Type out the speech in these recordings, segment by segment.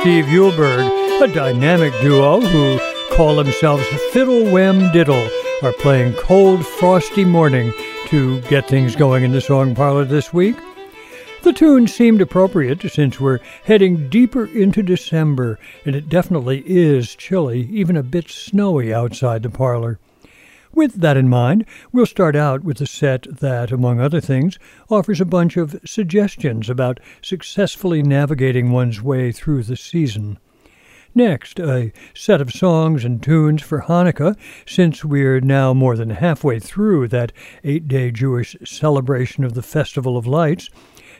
Steve Eulberg, a dynamic duo who call themselves Fiddle Wham Diddle, are playing Cold Frosty Morning to get things going in the song parlor this week. The tune seemed appropriate since we're heading deeper into December, and it definitely is chilly, even a bit snowy outside the parlor. With that in mind, we'll start out with a set that, among other things, offers a bunch of suggestions about successfully navigating one's way through the season. Next, a set of songs and tunes for Hanukkah, since we're now more than halfway through that eight day Jewish celebration of the Festival of Lights.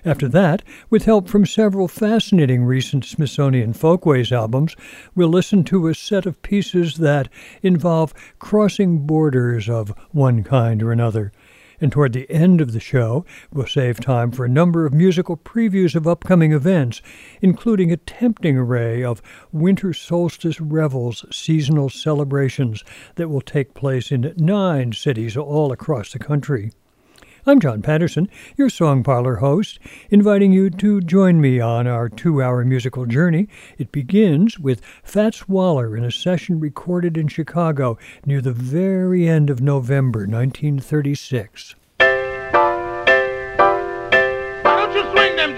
After that, with help from several fascinating recent Smithsonian Folkways albums, we'll listen to a set of pieces that involve crossing borders of one kind or another. And toward the end of the show, we'll save time for a number of musical previews of upcoming events, including a tempting array of winter solstice revels seasonal celebrations that will take place in nine cities all across the country. I'm John Patterson, your Song Parlor host, inviting you to join me on our two hour musical journey. It begins with Fats Waller in a session recorded in Chicago near the very end of November 1936. Why don't you swing them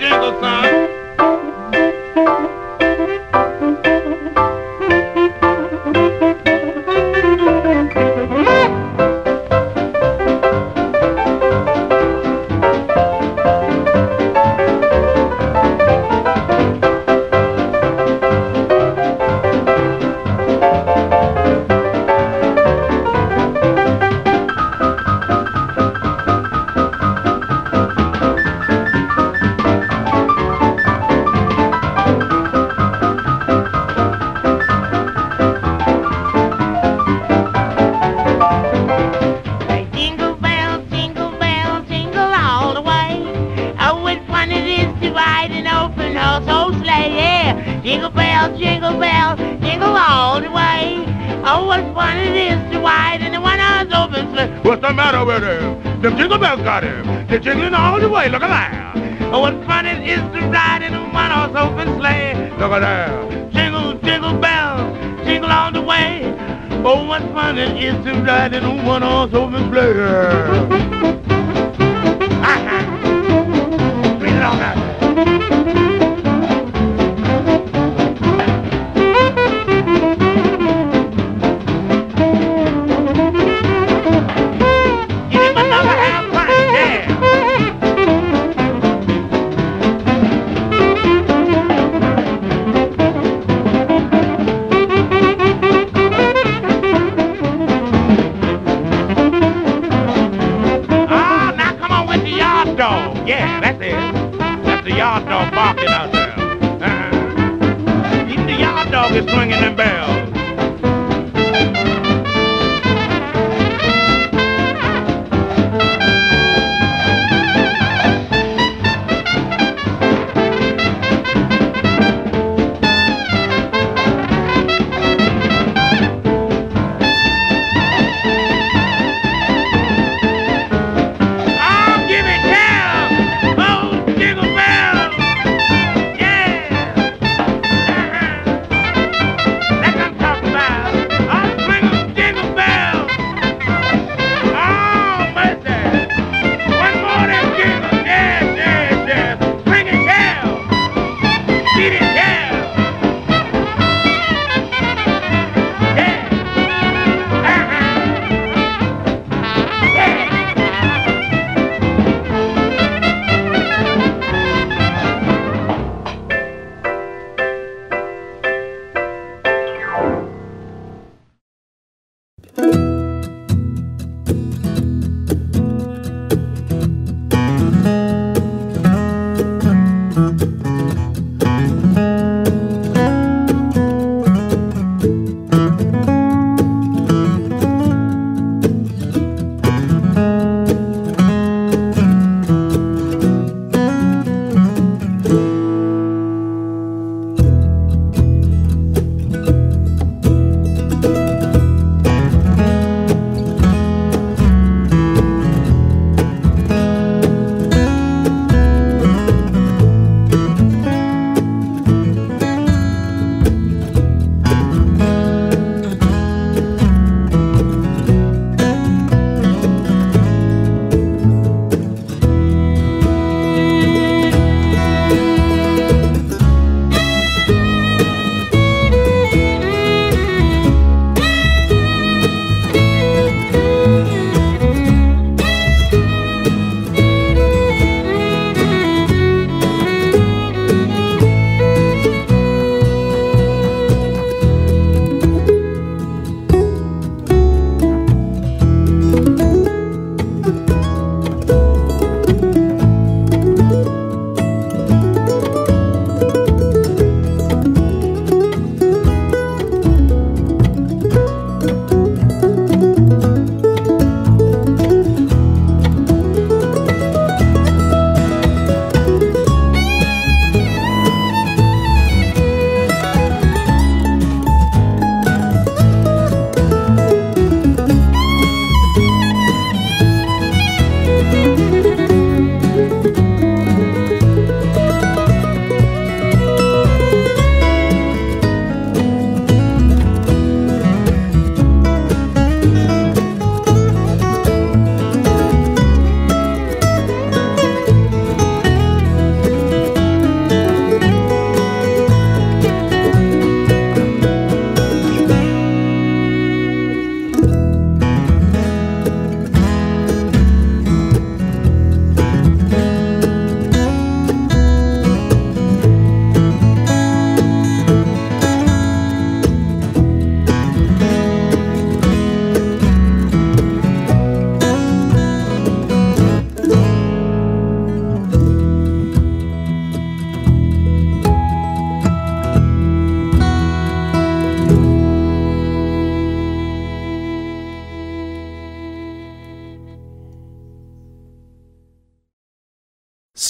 jingles, son? They're jingling all the way. Look at that. Oh, what fun it is to ride in a one-horse open sleigh. Look at that. Jingle, jingle bells, jingle all the way. Oh, what fun it is to ride in a one-horse open sleigh. dog. Yeah, that's it. That's the yard dog barking out there. Uh-huh. Even the yard dog is swinging them bells.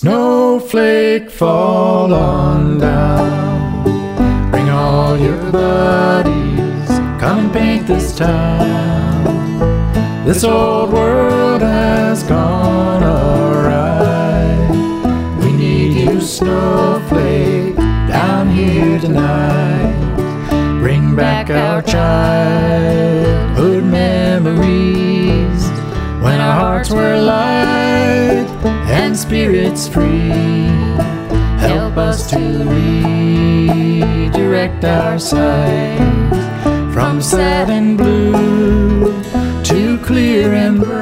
Snowflake, fall on down. Bring all your buddies, come and paint this town. This old world has gone awry. We need you, Snowflake, down here tonight. Bring back our childhood memories when our hearts were light and spirits free. Help us to redirect our sight from sad and blue to clear and bright.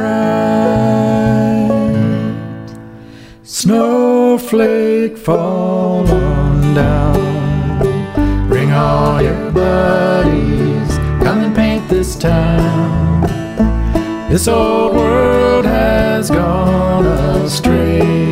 Snowflake, fall on down. Bring all your buddies, come and paint this town. This old world has gone astray.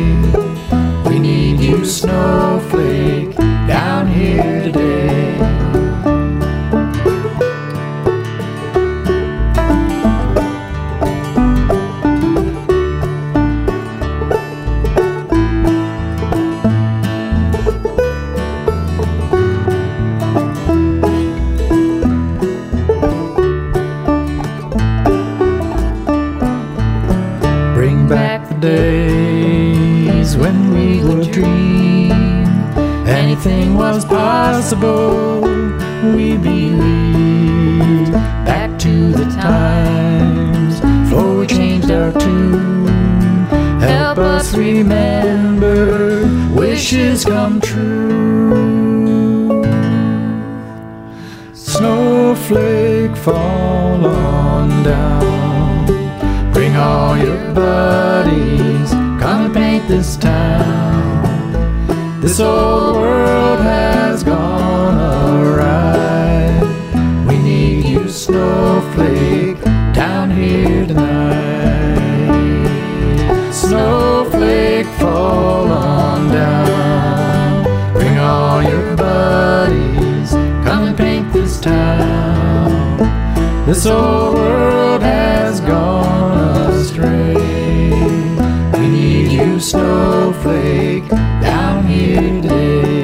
Possible. We believed back to the times before we changed our tune. Help us remember wishes come true. Snowflake, fall on down. Bring all your buddies, come and paint this town. This old world This old world has gone astray. We need you, snowflake, down here today.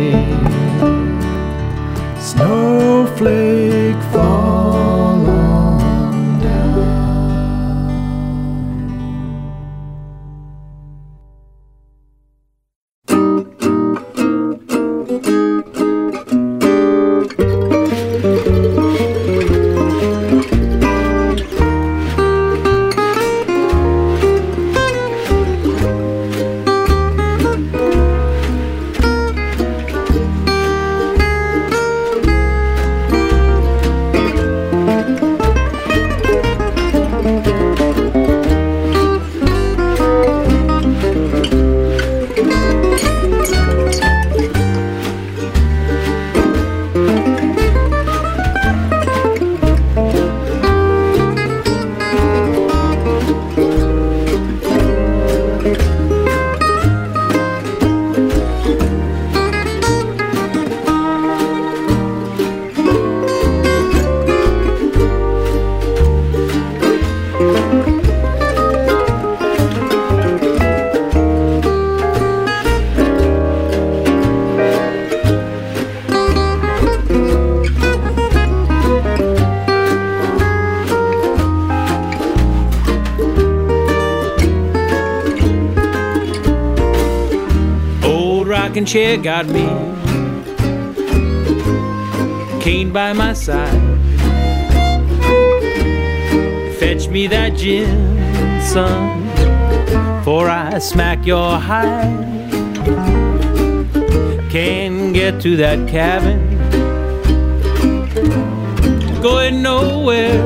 Rocking chair got me. Cane by my side. Fetch me that gin, son, for I smack your hide. Can't get to that cabin. Going nowhere.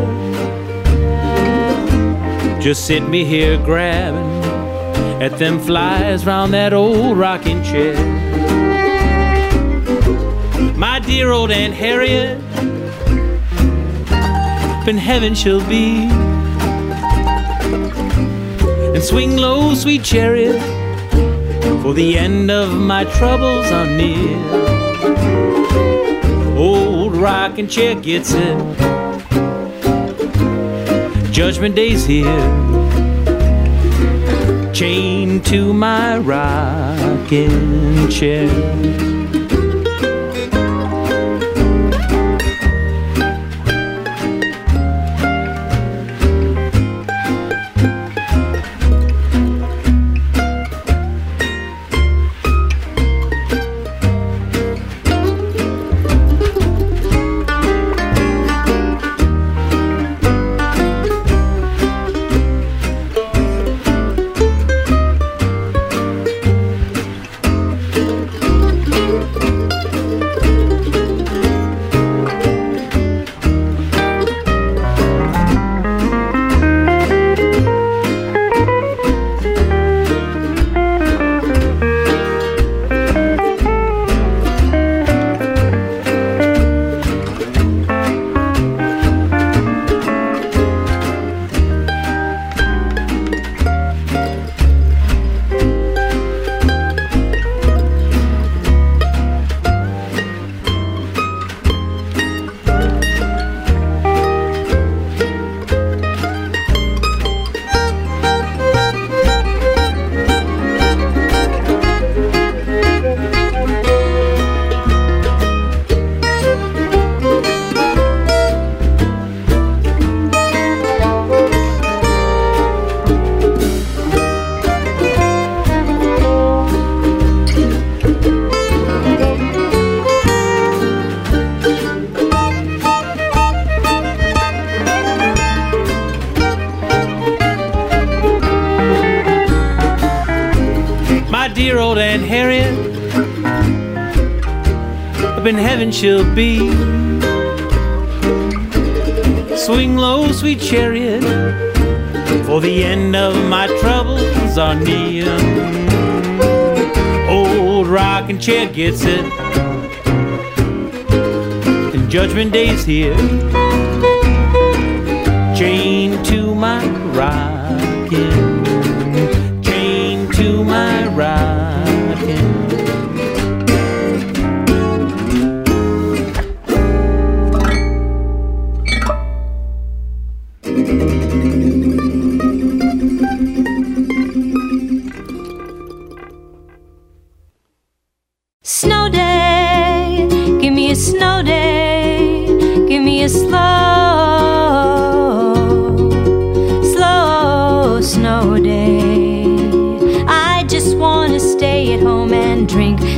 Just sit me here grabbing at them flies round that old rocking chair. Dear old Aunt Harriet, up in heaven she'll be. And swing low, sweet chariot, for the end of my troubles are near. Old rocking chair gets it. Judgment day's here chained to my rocking chair.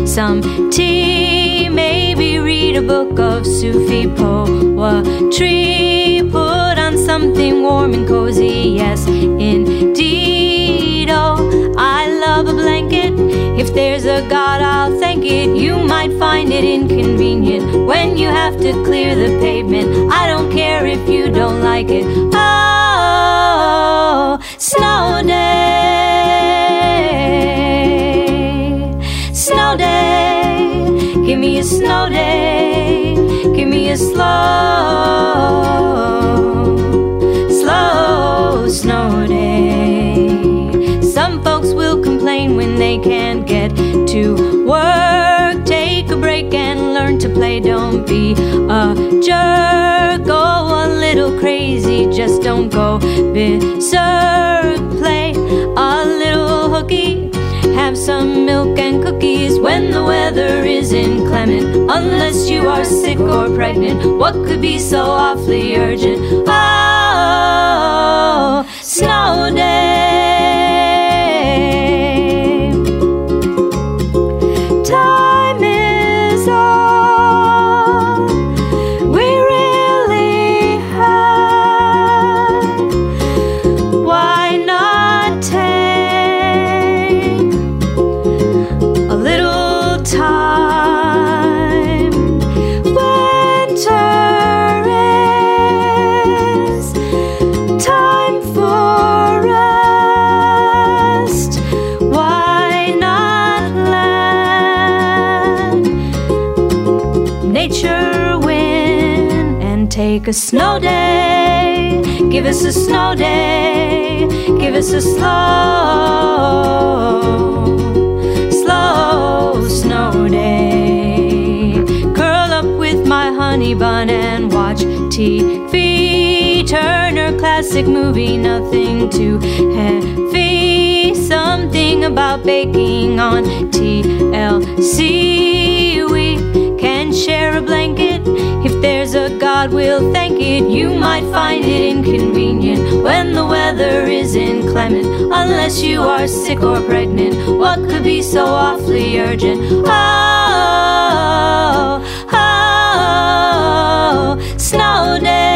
Some tea, maybe read a book of Sufi poetry, put on something warm and cozy. Yes, indeed. Oh, I love a blanket. If there's a God, I'll thank it. You might find it inconvenient when you have to clear the pavement. I don't care if you don't like it. Oh, snow a snow day. Give me a slow, slow snow day. Some folks will complain when they can't get to work. Take a break and learn to play. Don't be a jerk. Go a little crazy, just don't go berserk. Play a little hooky have some milk and cookies when the weather is inclement. Unless you are sick or pregnant, what could be so awfully urgent? Oh, snow day. A snow day. Give us a snow day. Give us a slow, slow snow day. Curl up with my honey bun and watch TV. Turner Class classic movie, nothing too heavy. Something about baking on TLC. Share a blanket. If there's a God, we'll thank it. You might find it inconvenient when the weather is inclement, unless you are sick or pregnant. What could be so awfully urgent? Oh, oh, snow day,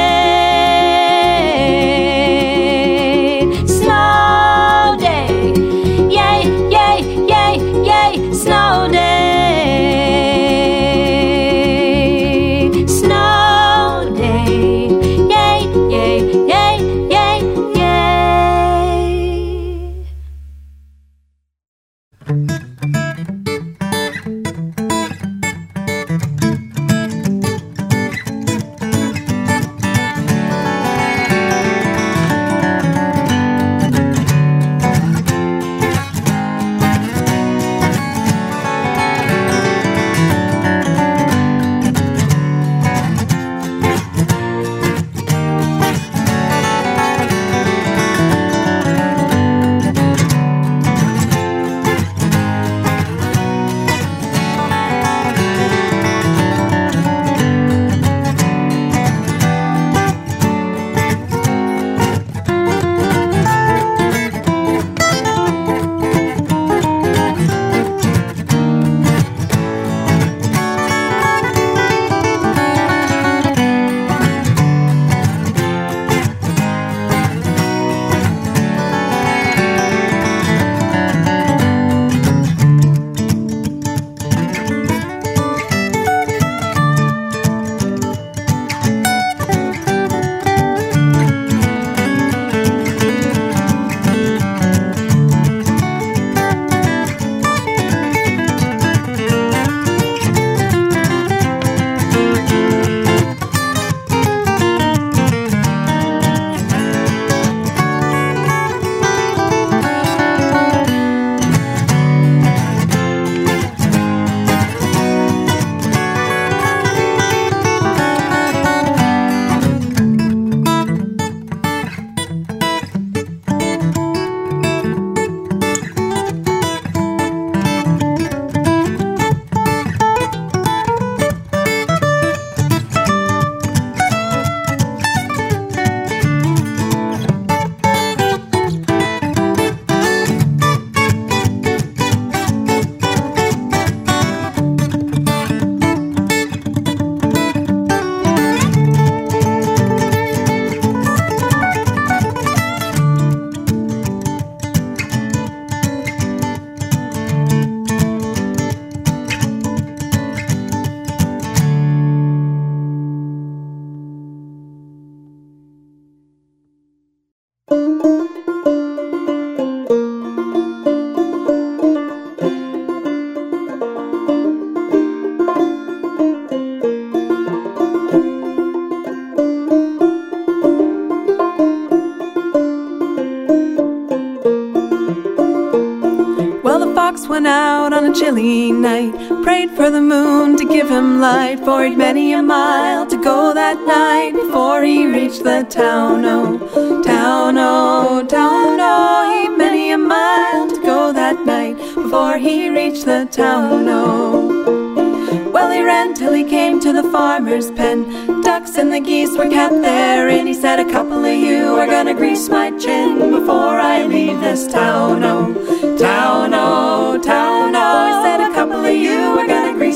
prayed for the moon to give him light, for he'd many a mile to go that night before he reached the town. Oh, town, oh, town, oh, he'd many a mile to go that night before he reached the town. Oh. Well, he ran till he came to the farmer's pen. Ducks and the geese were kept there, and he said, A couple of you are gonna grease my chin before I leave this town. Oh, town, oh, town, oh.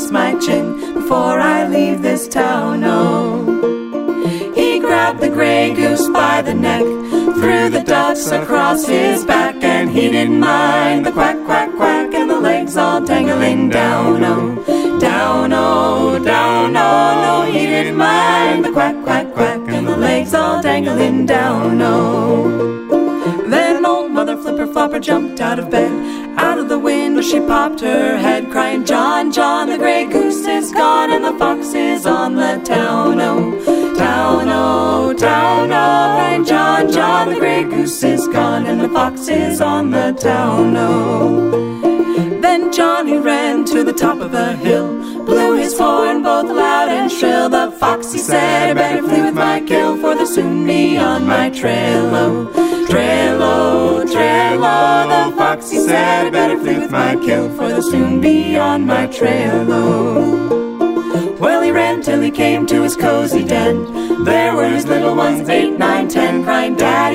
My chin before I leave this town. Oh. He grabbed the gray goose by the neck, threw the ducks across his back, and he didn't mind the quack, quack, quack, and the legs all dangling down, oh, down, oh, down, oh, no, he didn't mind the quack, quack, quack, and the legs all dangling down, oh. Then old Mother Flipper Flopper jumped out of bed. Out of the window she popped her head, crying, gone, and the fox is on the town, oh. Then Johnny ran to the top of a hill, blew his horn both loud and shrill. The fox he said, I better flee with my kill, for they'll soon be on my trail. Oh, trail, oh, trail, oh. The fox he said, I better flee with my kill, for they'll soon be on my trail. Oh. Well, he ran till he came to his cozy den. There were his little ones, eight, nine, ten, crying, Daddy,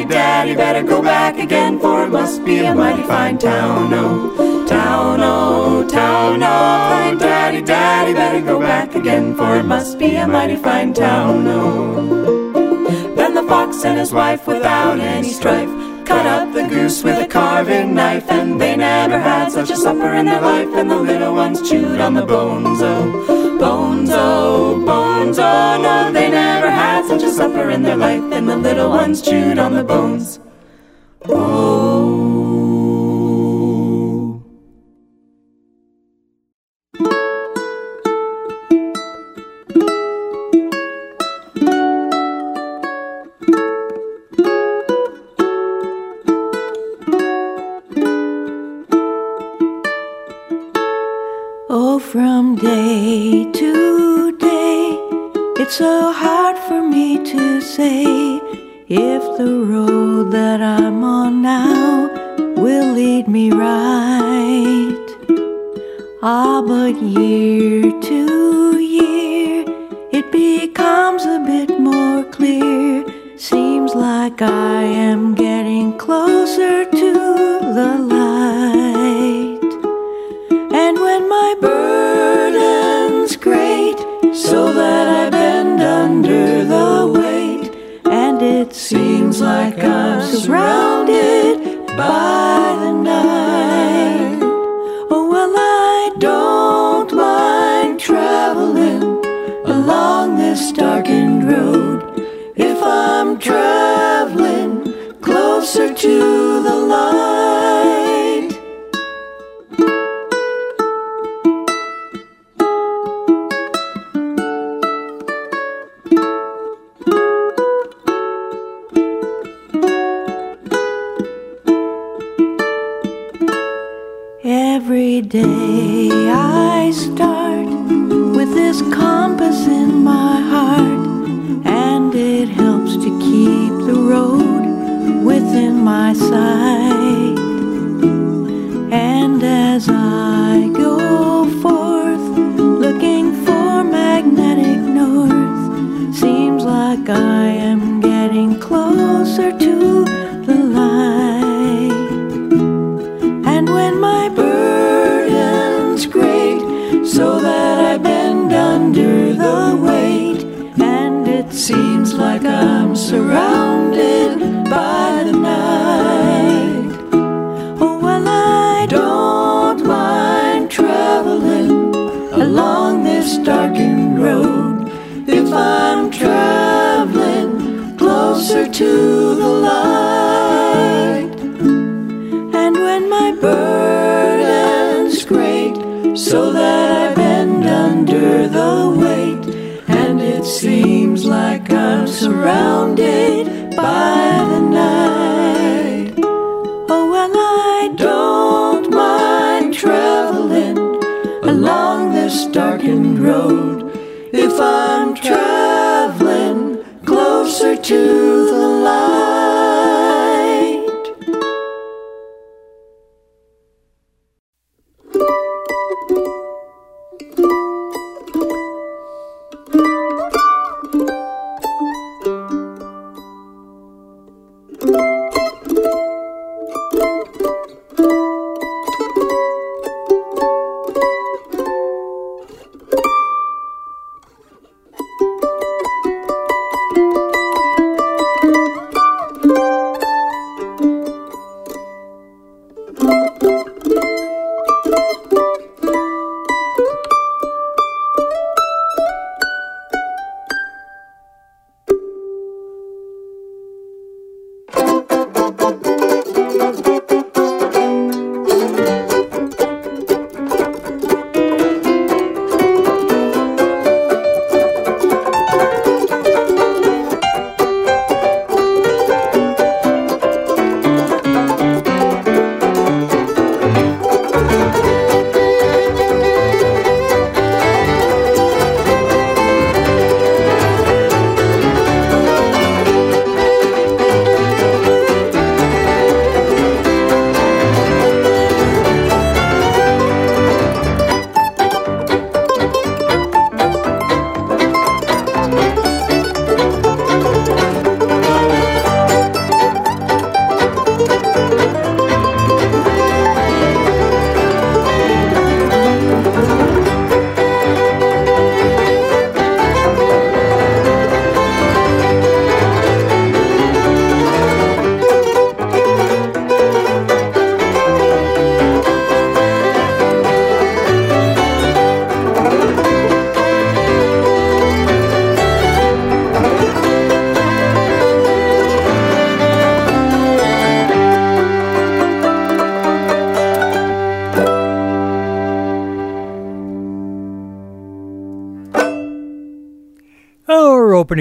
Daddy, better go back again, for it must be a mighty fine town, oh, town, oh, town, oh. Crying, Daddy, Daddy, better go back again, for it must be a mighty fine town, oh. Then the fox and his wife, without any strife, cut up the goose with a carving knife, and they never had such a supper in their life, and the little ones chewed on the bones, oh, bones, oh, bones, oh, no, they never had supper in their life, and the little ones chewed on the bones. Oh.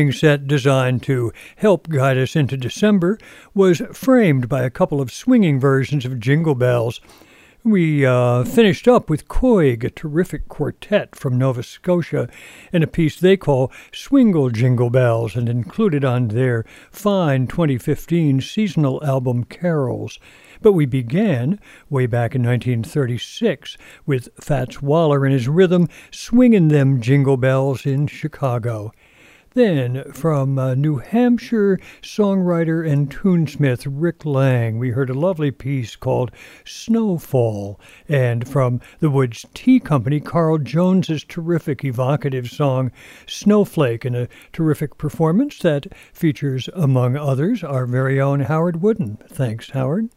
Set, designed to help guide us into December, was framed by a couple of swinging versions of Jingle Bells. We uh, finished up with Coig, a terrific quartet from Nova Scotia, in a piece they call Swingle Jingle Bells and included on their fine 2015 seasonal album Carols. But we began way back in 1936 with Fats Waller and his rhythm swinging them jingle bells in Chicago. Then, from uh, New Hampshire songwriter and tunesmith Rick Lang, we heard a lovely piece called Snowfall. And from the Woods Tea Company, Carl Jones's terrific evocative song Snowflake, in a terrific performance that features, among others, our very own Howard Wooden. Thanks, Howard.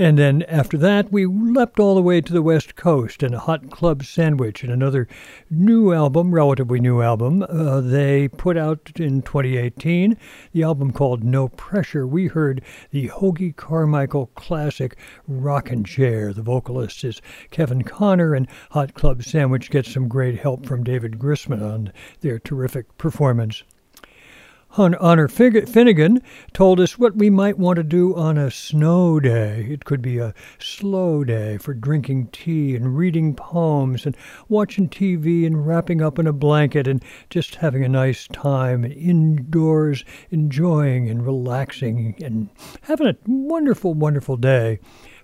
And then after that, we leapt all the way to the West Coast and a Hot Club Sandwich and another new album, relatively new album, uh, they put out in 2018. The album called No Pressure. We heard the Hoagy Carmichael classic Rockin' Chair. The vocalist is Kevin Connor, and Hot Club Sandwich gets some great help from David Grisman on their terrific performance. Honor Finnegan told us what we might want to do on a snow day. It could be a slow day for drinking tea and reading poems and watching TV and wrapping up in a blanket and just having a nice time indoors, enjoying and relaxing and having a wonderful, wonderful day.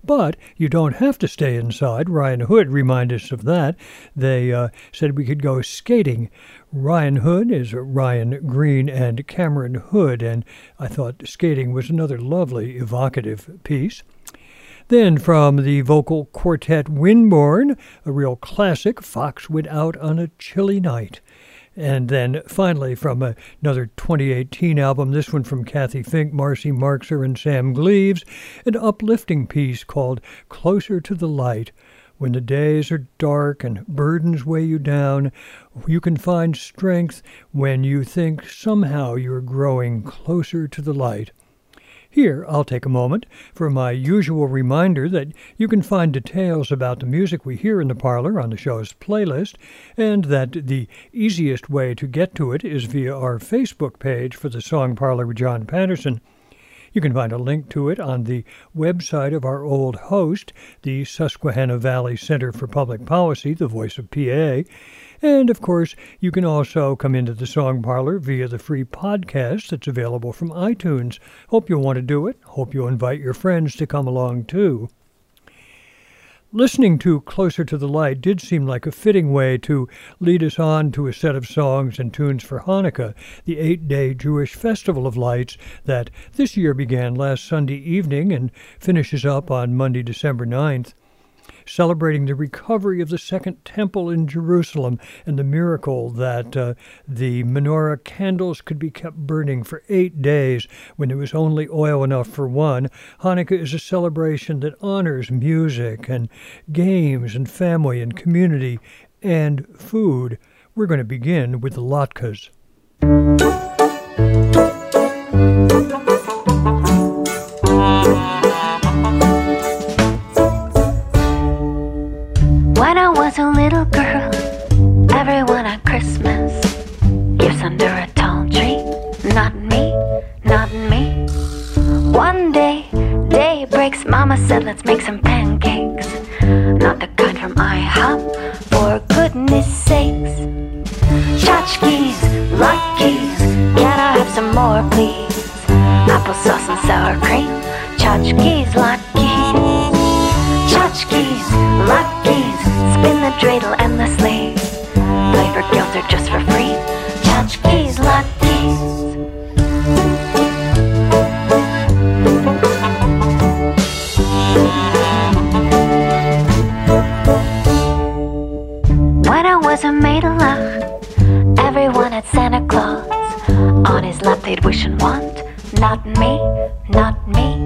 But you don't have to stay inside. Ryan Hood reminded us of that. They uh, said we could go skating. Ryan Hood is Ryan Green and Cameron Hood, and I thought skating was another lovely, evocative piece. Then from the vocal quartet Windborne, a real classic, Fox went out on a chilly night. And then finally from another 2018 album, this one from Cathy Fink, Marcy Marxer, and Sam Gleaves, an uplifting piece called Closer to the Light. When the days are dark and burdens weigh you down, you can find strength when you think somehow you're growing closer to the light. Here, I'll take a moment for my usual reminder that you can find details about the music we hear in the parlor on the show's playlist, and that the easiest way to get to it is via our Facebook page for the Song Parlor with John Patterson. You can find a link to it on the website of our old host, the Susquehanna Valley Center for Public Policy, the voice of PA. And of course, you can also come into the Song Parlor via the free podcast that's available from iTunes. Hope you'll want to do it. Hope you'll invite your friends to come along too. Listening to Closer to the Light did seem like a fitting way to lead us on to a set of songs and tunes for Hanukkah, the eight day Jewish festival of lights that this year began last Sunday evening and finishes up on Monday, December 9th celebrating the recovery of the Second Temple in Jerusalem and the miracle that uh, the menorah candles could be kept burning for eight days when there was only oil enough for one. Hanukkah is a celebration that honors music and games and family and community and food. We're going to begin with the latkes. Breaks, Mama said, let's make some pancakes. Not the kind from IHOP, for goodness sakes. Tchotchkes, Latkes, can I have some more, please? Applesauce and sour cream, tchotchkes, Latkes. Tchotchkes, Latkes, spin the dreidel endlessly. Play for guilt or just for free. Tchotchkes, Was a maidalach, everyone had Santa Claus. On his lap they'd wish and want. Not me, not me.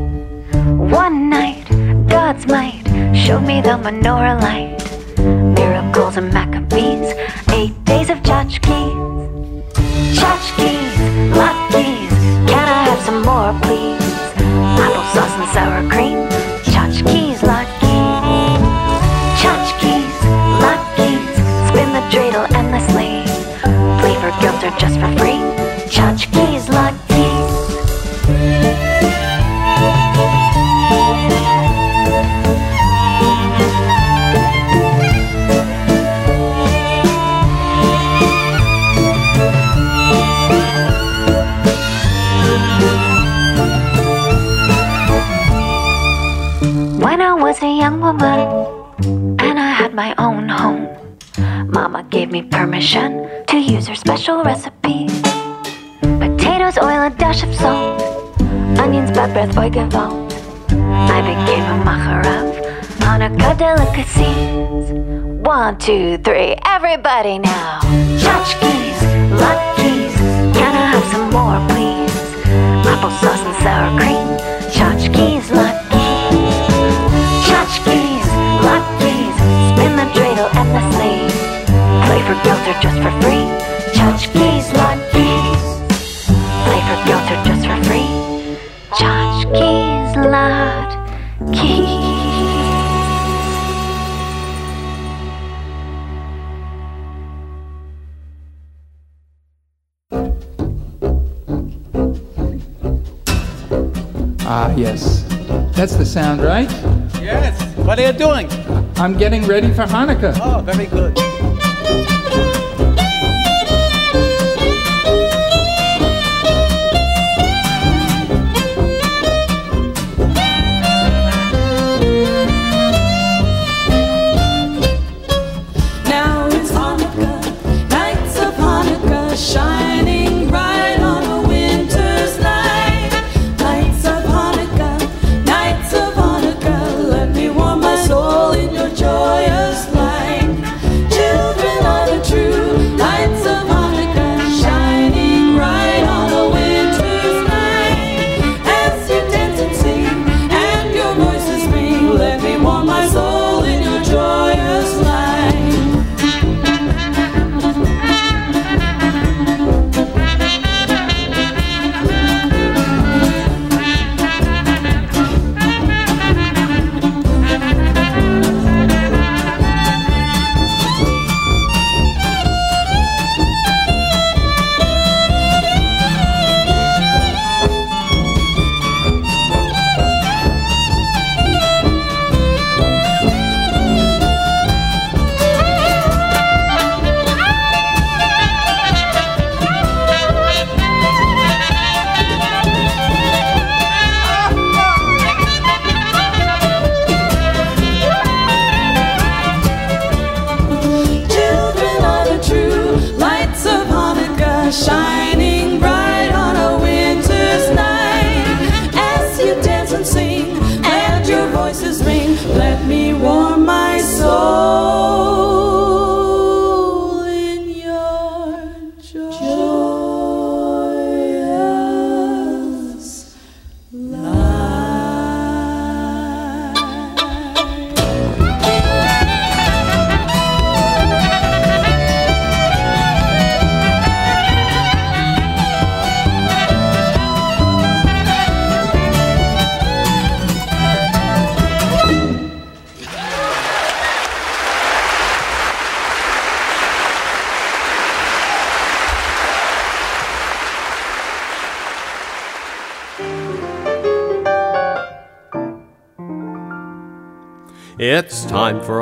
One night, God's might showed me the menorah light. Miracles and Maccabees, eight days of tchotchkes. Tchotchkes, latkes, can I have some more, please? Applesauce and sour cream, or just for free. Tchotchkes, latkes. When I was a young woman and I had my own home, gave me permission to use her special recipe. Potatoes, oil, a dash of salt, onions, bad breath, Voigewalt. I became a macher of Hanukkah delicacies. One, two, three, everybody now. Tchotchkes, latkes, can I have some more, please? Applesauce and sour cream. Tchotchkes, latkes. Tchotchkes, latkes, spin the dreidel and the. Play for Gelter just for free. Tchotchkes, latkes. Play for Gelter just for free. Tchotchkes, latkes. Ah, yes. That's the sound, right? Yes. What are you doing? I'm getting ready for Hanukkah. Oh, very good. Now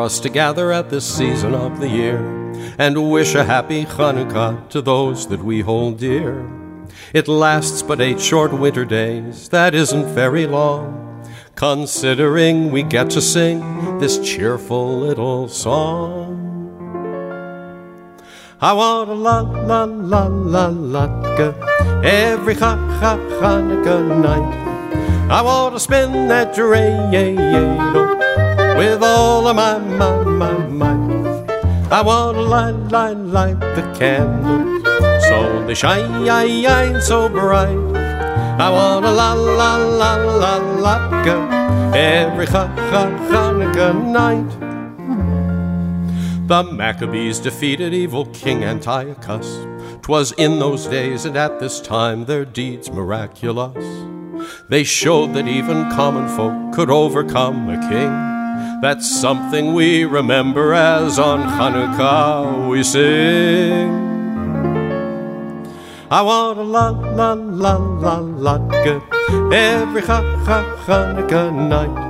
us to gather at this season of the year and wish a happy Hanukkah to those that we hold dear. It lasts but eight short winter days, that isn't very long, considering we get to sing this cheerful little song. I want a la la la la latka every ha ha Hanukkah night. I want to spin that dreidel with all of my my my might. I want to light light light the candles so they shine so bright. I want to la la la la latka every ha ha Hanukkah night. The Maccabees defeated evil King Antiochus. 'Twas in those days and at this time their deeds miraculous. They showed that even common folk could overcome a king. That's something we remember as on Hanukkah we sing. I want a la la la la latke every ha ha Hanukkah night.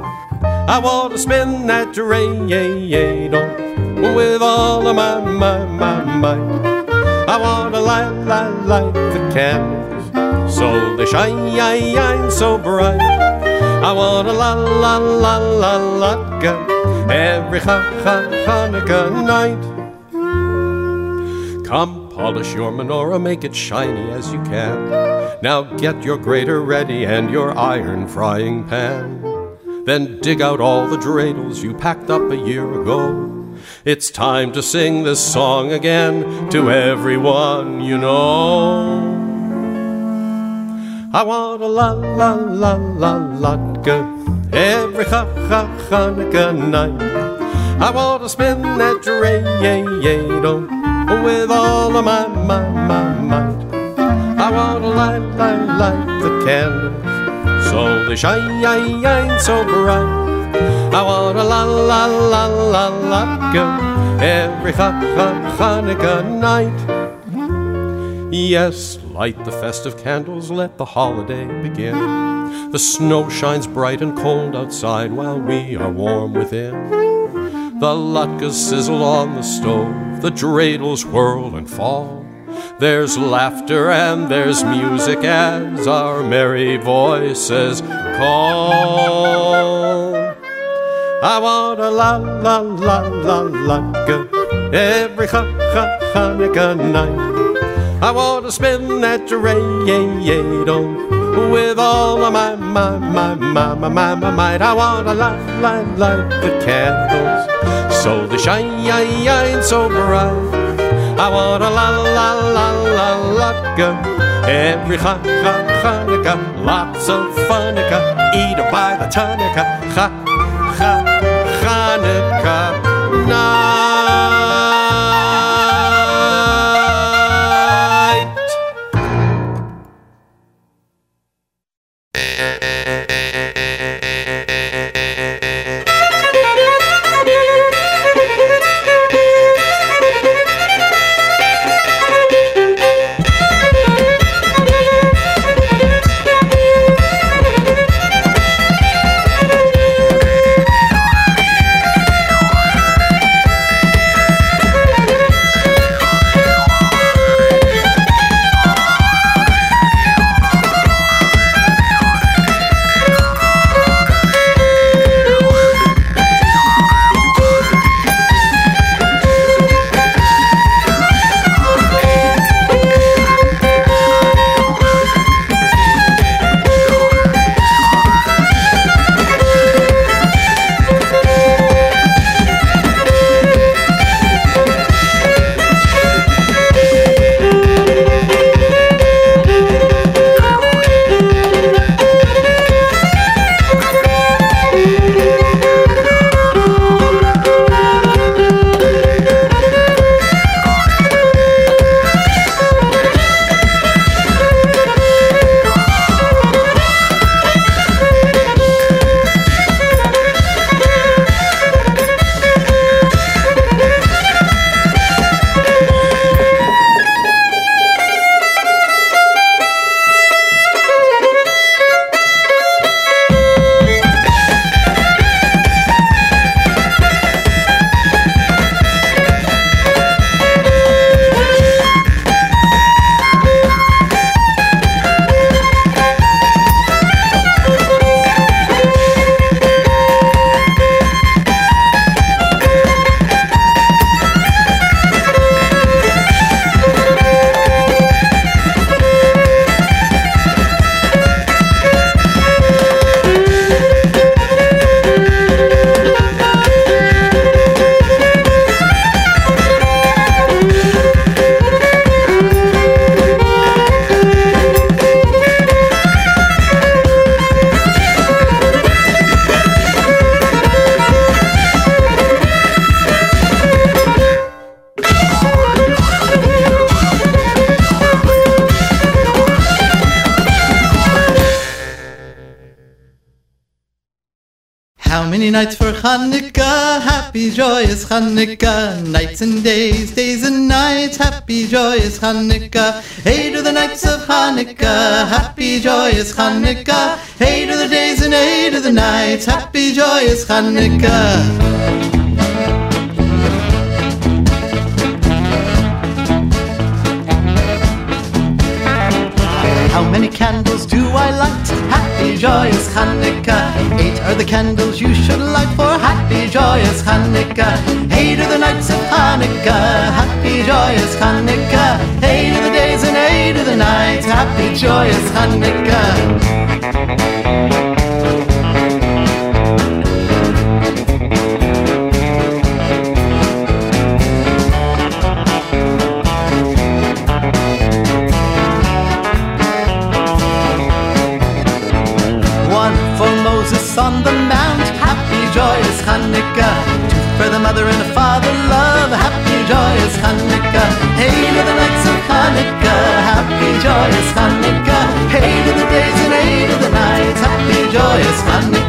I want to spin that dreidel with all of my my my might. I want to light light light the candles so they shine so bright. I want a la la la la latke every ha ha Hanukkah night. Come polish your menorah, make it shiny as you can. Now get your grater ready and your iron frying pan. Then dig out all the dreidels you packed up a year ago. It's time to sing this song again to everyone you know. I want a la la la la latka every ha ha Hanukkah night. I want to spin that dreidel with all of my my my might. I want to light light light the candles so they shine shine so bright. I want a la la la la latka every ha ha Hanukkah night. Yes, light the festive candles, let the holiday begin. The snow shines bright and cold outside while we are warm within. The latkes sizzle on the stove, the dreidels whirl and fall. There's laughter and there's music as our merry voices call. I want a la la la la latka every ha ha Hanukkah night. I want to spin that dreidel with all of my my my my my my my might. I want to light light light the candles so they shine shine so bright. I want a la la la la latka every ha ha Hanukkah, lots of funica, eat it by the tonica, ha ha Hanukkah night. Happy, joyous Hanukkah. Nights and days, days and nights. Happy, joyous Hanukkah. Hey to the nights of Hanukkah. Happy, joyous Hanukkah. Hey to the days and hey to the nights. Happy, joyous Hanukkah. Many candles do I light? Happy, joyous Hanukkah. Eight are the candles you should light for happy, joyous Hanukkah. Eight are the nights of Hanukkah. Happy, joyous Hanukkah. Eight are the days and eight are the nights. Happy, joyous Hanukkah. Mother and the father love, happy, joyous Hanukkah. Hey to the nights of Hanukkah, happy, joyous Hanukkah. Hey to the days and hey to the nights, happy, joyous Hanukkah.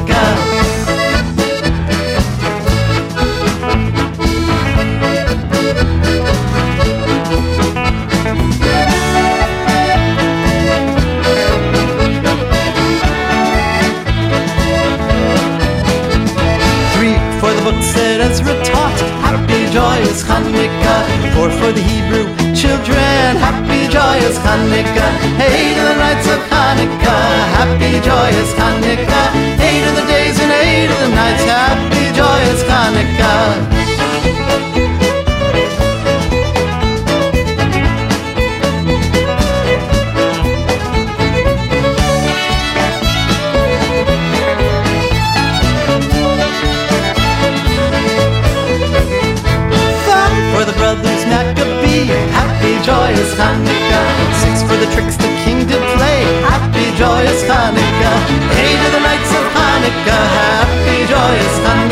Joyous Hanukkah. Four for the Hebrew children. Happy, joyous Hanukkah. Hey to the nights of Hanukkah. Happy, joyous Hanukkah. Hey to the days and eight to the nights. Happy, joyous Hanukkah. Joyous Hanukkah. Six for the tricks the king did play, happy joyous Hanukkah. Eight to the nights of Hanukkah, happy joyous Hanukkah.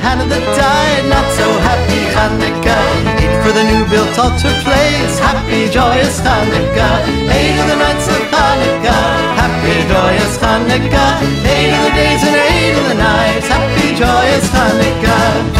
Hannah that died, not so happy Hanukkah. Eight for the new built altar place, happy joyous Hanukkah. Eight of the nights of Hanukkah, happy joyous Hanukkah. Eight of the days and eight of the nights, happy joyous Hanukkah.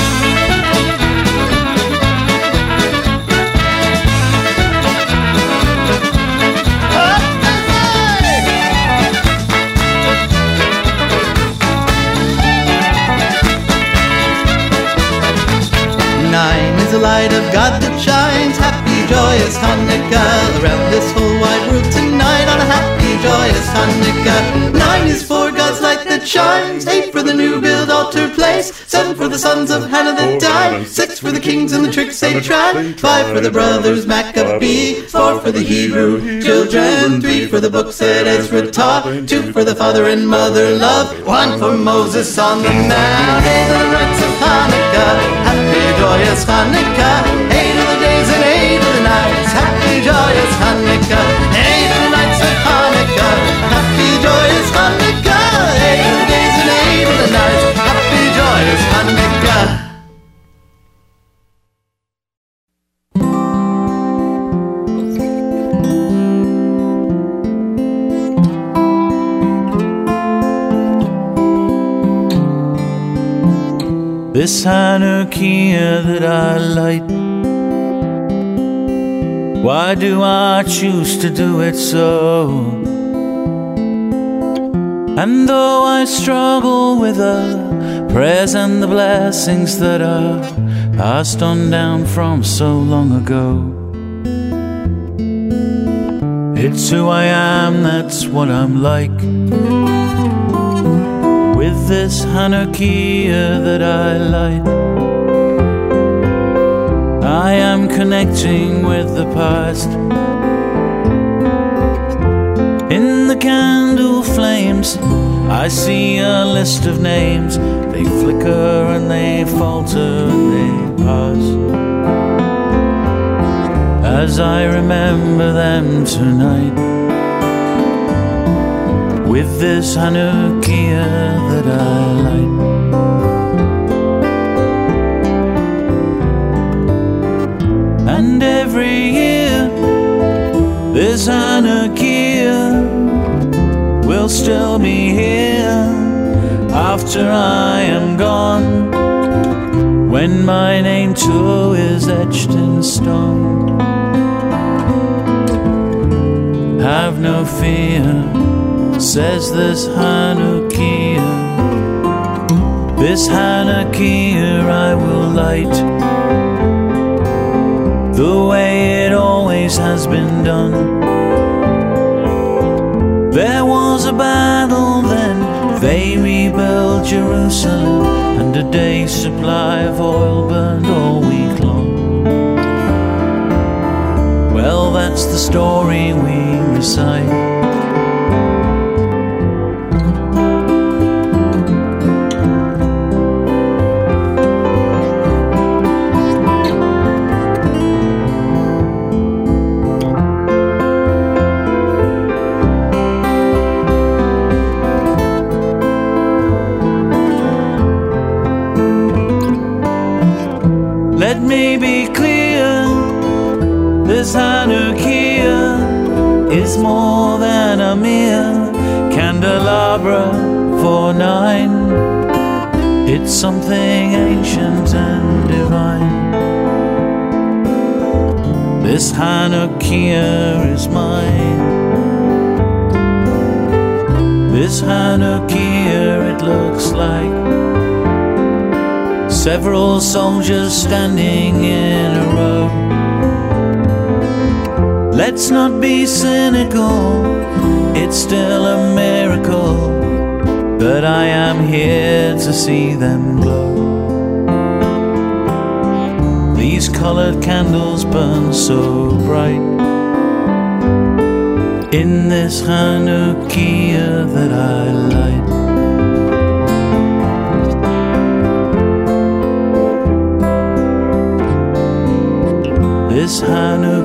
The light of God that shines. Happy, joyous Hanukkah. Around this whole wide world tonight on a happy, joyous Hanukkah. Nine is for God's light that shines. Eight for the new build altar place. Seven for the sons of Hannah that died. Six for the kings and the tricks they tried. Five for the brothers Maccabee. Four for the Hebrew children. Three for the books that Ezra taught. Two for the father and mother love. One for Moses on the mount. Eight the nights of Hanukkah. Happy, joyous Hanukkah. Eight This Hanukkah that I light. Why do I choose to do it so? And though I struggle with the prayers and the blessings that are passed on down from so long ago, it's who I am, that's what I'm like. With this Hanukkah that I light, I am connecting with the past. In the candle flames, I see a list of names. They flicker and they falter and they pass. as I remember them tonight. With this Hanukkah that I light. And every year, this Hanukkah will still be here after I am gone. When my name too is etched in stone. Have no fear, says this Hanukkah. This Hanukkah I will light the way it always has been done. There was a battle then, they rebuilt Jerusalem, and a day's supply of oil burned all week long. Well, that's the story we recite. Is more than a mere candelabra for nine. It's something ancient and divine. This Hanukkah is mine. This Hanukkah, it looks like several soldiers standing in a row. Let's not be cynical, it's still a miracle, but I am here to see them glow. These colored candles burn so bright in this Hanukkah that I light. this Hanukkah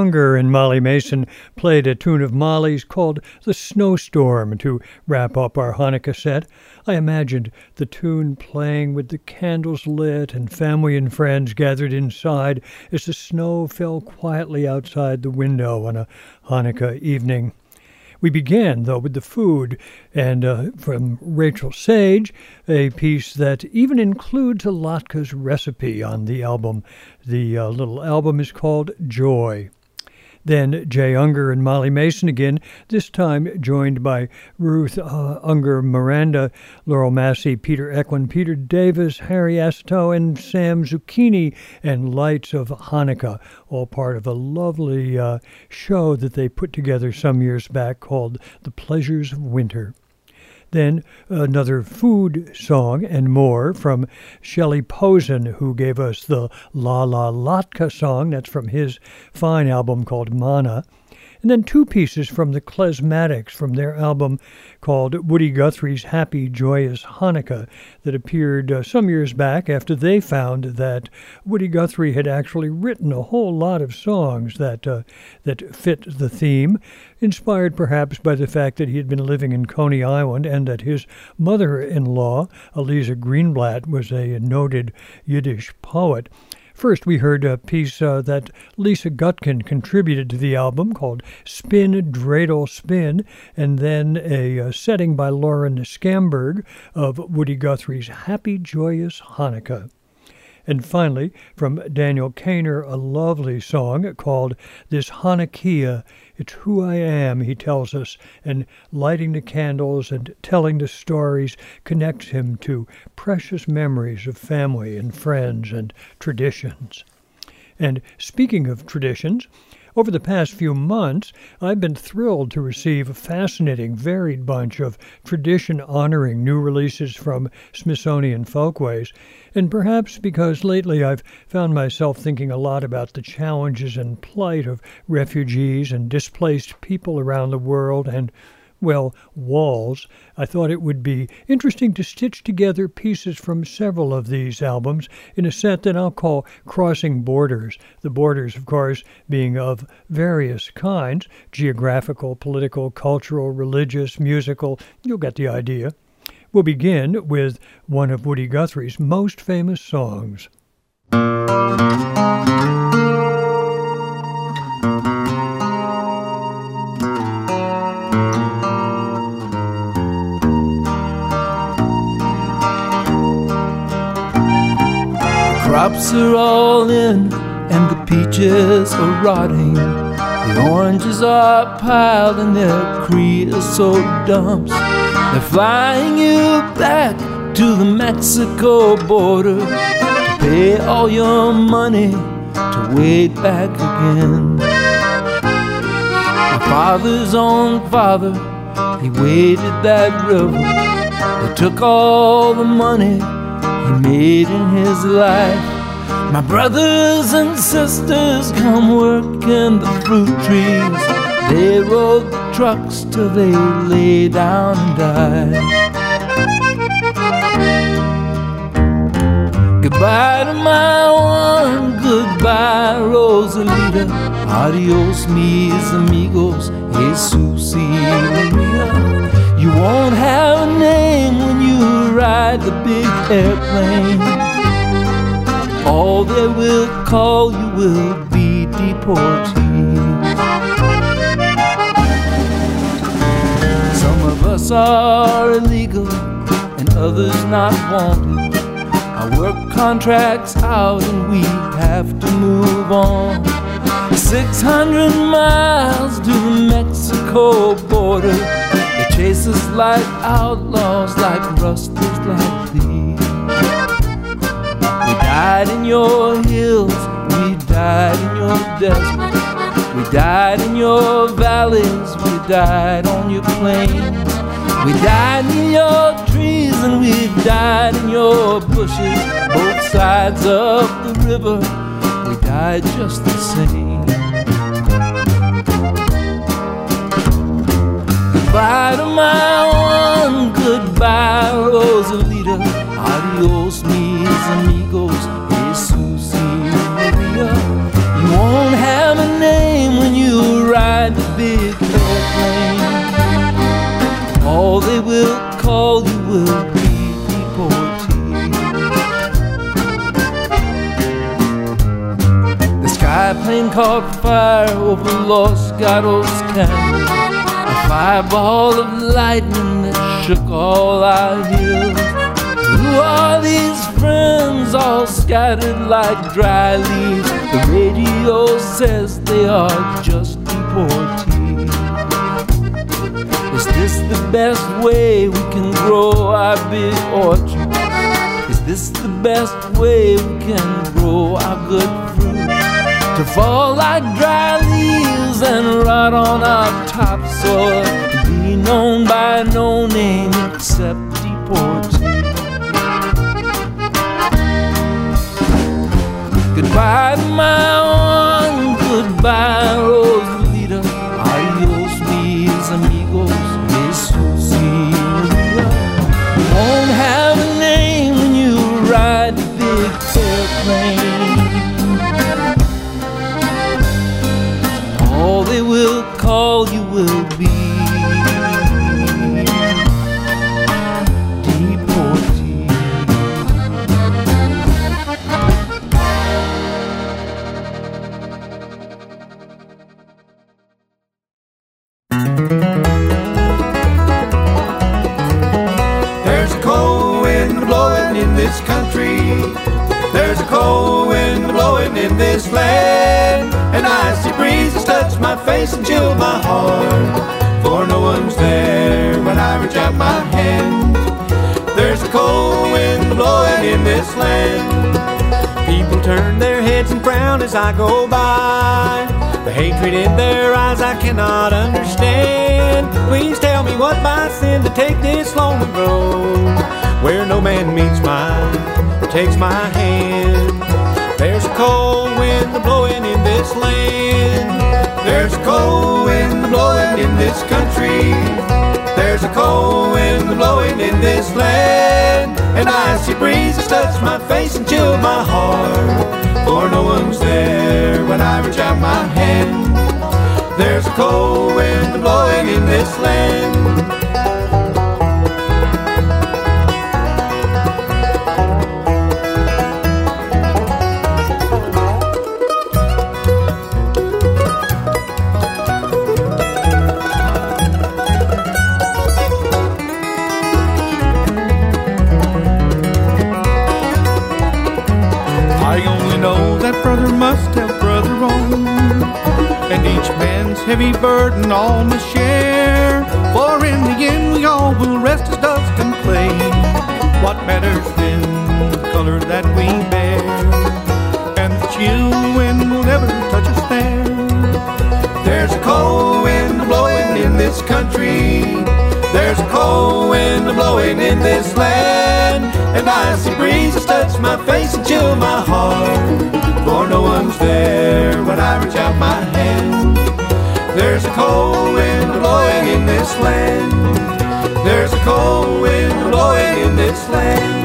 Jay Ungar and Molly Mason played a tune of Molly's called The Snowstorm to wrap up our Hanukkah set. I imagined the tune playing with the candles lit and family and friends gathered inside as the snow fell quietly outside the window on a Hanukkah evening. We began, though, with the food, and uh, from Rachael Sage, a piece that even includes a latke's recipe on the album. The uh, little album is called Joy. Then Jay Ungar and Molly Mason again, this time joined by Ruth uh, Ungar Merenda, Laurel Massey, Peter Ecklund, Peter Davis, Harry Asitow, and Sam Zucchini, and Lights of Hanukkah, all part of a lovely uh, show that they put together some years back called The Pleasures of Winter. Then another food song and more from Shelley Posen, who gave us the La La Latka song. That's from his fine album called Mana and then two pieces from the Klezmatics from their album called Woody Guthrie's Happy Joyous Hanukkah that appeared uh, some years back after they found that Woody Guthrie had actually written a whole lot of songs that uh, that fit the theme, inspired perhaps by the fact that he had been living in Coney Island and that his mother-in-law, Aliza Greenblatt, was a noted Yiddish poet. First, we heard a piece uh, that Lisa Gutkin contributed to the album called Spin Dreidel Spin, and then a, uh, setting by Lorin Sklamberg of Woody Guthrie's Happy Joyous Hanukkah. And finally, from Daniel Cainer, a lovely song called This Hanukkah it's who I am, he tells us, and lighting the candles and telling the stories connects him to precious memories of family and friends and traditions. And speaking of traditions, over the past few months, I've been thrilled to receive a fascinating, varied bunch of tradition honoring new releases from Smithsonian Folkways, and perhaps because lately I've found myself thinking a lot about the challenges and plight of refugees and displaced people around the world and well, walls, I thought it would be interesting to stitch together pieces from several of these albums in a set that I'll call Crossing Borders. The borders, of course, being of various kinds geographical, political, cultural, religious, musical. You'll get the idea. We'll begin with one of Woody Guthrie's most famous songs. Crops are all in and the peaches are rotting. The oranges are piled in their creosote dumps. They're flying you back to the Mexico border to pay all your money to wait back again. My father's own father, he waded that river. They took all the money he made in his life. My brothers and sisters come work in the fruit trees. They rode the trucks till they lay down and died. Goodbye to my one, goodbye, Rosalita. Adios, mis amigos, Jesus y Maria. You won't have a name when you ride the big airplane. All they will call you will be deportees. Some of us are illegal and others not wanted. Our work contracts out and we have to move on. 600 miles to the Mexico border They chase us like outlaws, like rustlers like thieves. We died in your hills, we died in your deserts, we died in your valleys, we died on your plains. We died in your trees and we died in your bushes, both sides of the river died just the same. Goodbye to my one, goodbye, Rosalita. Adios, mis amigos, Jesus y Maria. You won't have a name when you ride the big airplane. All they will call you will plane caught fire over Los Gatos Canyon. A fireball of lightning that shook all our hills. Who are these friends all scattered like dry leaves? The radio says they are just deportees. Is this the best way we can grow our big orchard? Is this the best way we can grow our good? To fall like dry leaves and rot on our topsoil, be known by no name except deportee. Goodbye, my one, goodbye, Rosalita. My and chilled my heart. For no one's there when I reach out my hand. There's a cold wind blowing in this land. People turn their heads and frown as I go by. The hatred in their eyes I cannot understand. Please tell me what my sin to take this lonely road where no man meets mine or takes my hand. There's a cold wind blowing in this land. There's a cold wind blowing in this country. There's a cold wind blowing in this land. An icy breeze has touched my face and chilled my heart. For no one's there when I reach out my hand. There's a cold wind blowing in this land. Burden all must share. For in the end, we all will rest as dust and clay. What matters then, the color that we bear, and the chill wind will never touch us there. There's a cold wind blowing in this country. There's a cold wind blowing in this land. An icy breeze has touched my face and chilled my heart. For no one's there when I reach out my hand. There's a cold wind blowing in this land. There's a cold wind blowing in this land.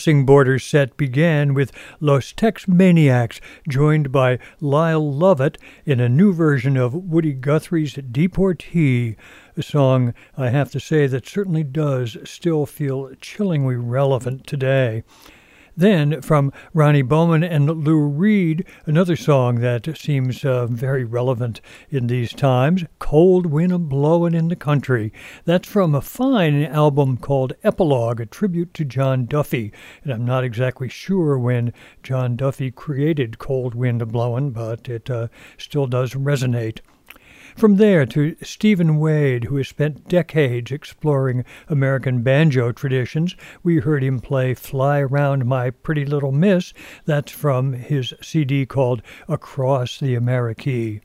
Crossing Borders set began with Los Texmaniacs, joined by Lyle Lovett in a new version of Woody Guthrie's Deportee, a song I have to say that certainly does still feel chillingly relevant today. Then, from Ronnie Bowman and Lou Reid, another song that seems uh, very relevant in these times Cold Wind a Blowin' in the Country. That's from a fine album called Epilogue, a tribute to John Duffy. And I'm not exactly sure when John Duffy created Cold Wind a Blowin', but it uh, still does resonate. From there to Stephen Wade, who has spent decades exploring American banjo traditions. We heard him play Fly Around My Pretty Little Miss. That's from his CD called Across the Amerikee.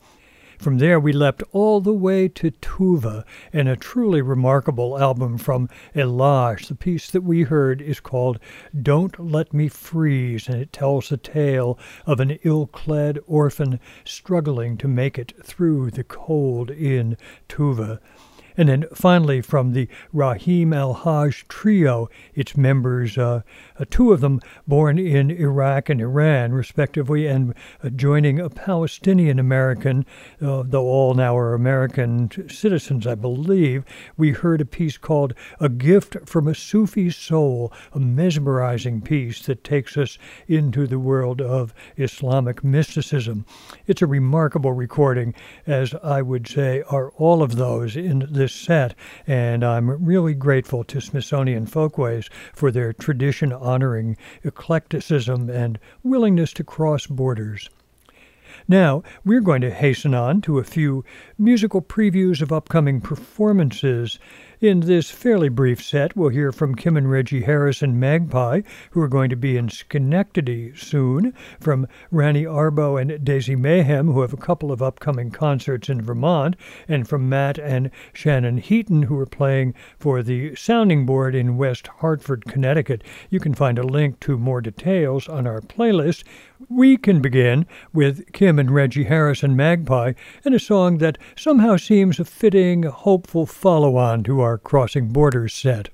From there, we leapt all the way to Tuva and a truly remarkable album from Alash. The piece that we heard is called Don't Let Me Freeze, and it tells the tale of an ill clad orphan struggling to make it through the cold in Tuva. And then finally, from the Rahim AlHaj trio, its members, uh, two of them born in Iraq and Iran, respectively, and uh, joining a Palestinian American, uh, though all now are American citizens, I believe. We heard a piece called A Gift from a Sufi Soul, a mesmerizing piece that takes us into the world of Islamic mysticism. It's a remarkable recording, as I would say are all of those in this set, and I'm really grateful to Smithsonian Folkways for their tradition honoring eclecticism and willingness to cross borders. Now, we're going to hasten on to a few musical previews of upcoming performances in this fairly brief set, we'll hear from Kim and Reggie Harris and Magpie, who are going to be in Schenectady soon, from Rani Arbo and Daisy Mayhem, who have a couple of upcoming concerts in Vermont, and from Matt and Shannon Heaton, who are playing for the Sounding Board in West Hartford, Connecticut. You can find a link to more details on our playlist. We can begin with Kim and Reggie Harris and Magpie and a song that somehow seems a fitting, hopeful follow on to our Crossing Borders set.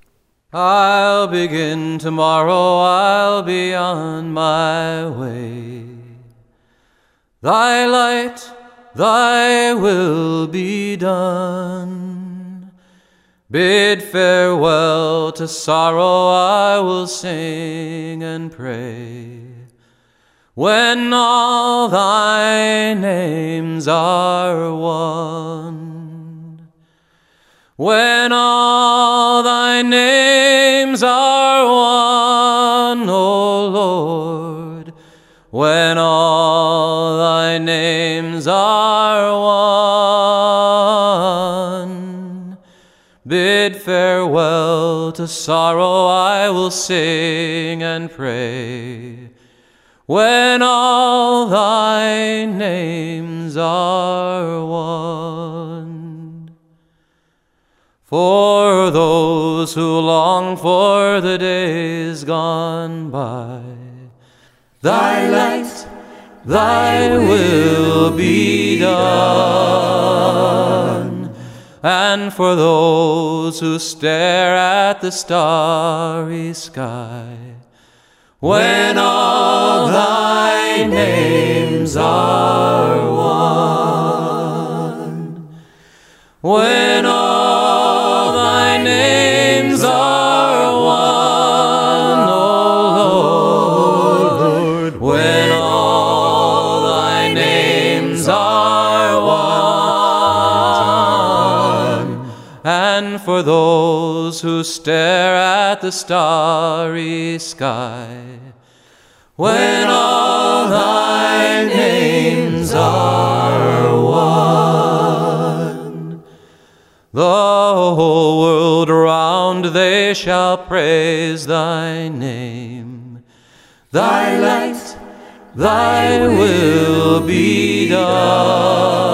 I'll begin tomorrow, I'll be on my way. Thy light, thy will be done. Bid farewell to sorrow, I will sing and pray. When all thy names are one, when all thy names are one, O Lord, when all thy names are one, bid farewell to sorrow, I will sing and pray. When all thy names are one. For those who long for the days gone by, thy light, thy will be done. And for those who stare at the starry sky, when all thy names are one. When all names are one, O Lord. When all thy names are one. And for those who stare at the starry sky, when all thy names are one. The whole world around they shall praise thy name. Thy light, thy will be done.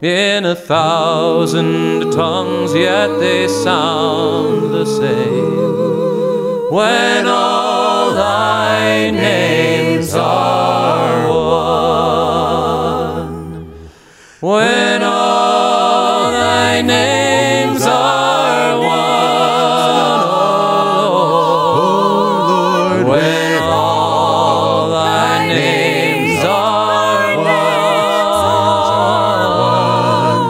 In a thousand tongues, yet they sound the same. When all thy names are one. When names are one, O Lord. When all thy names are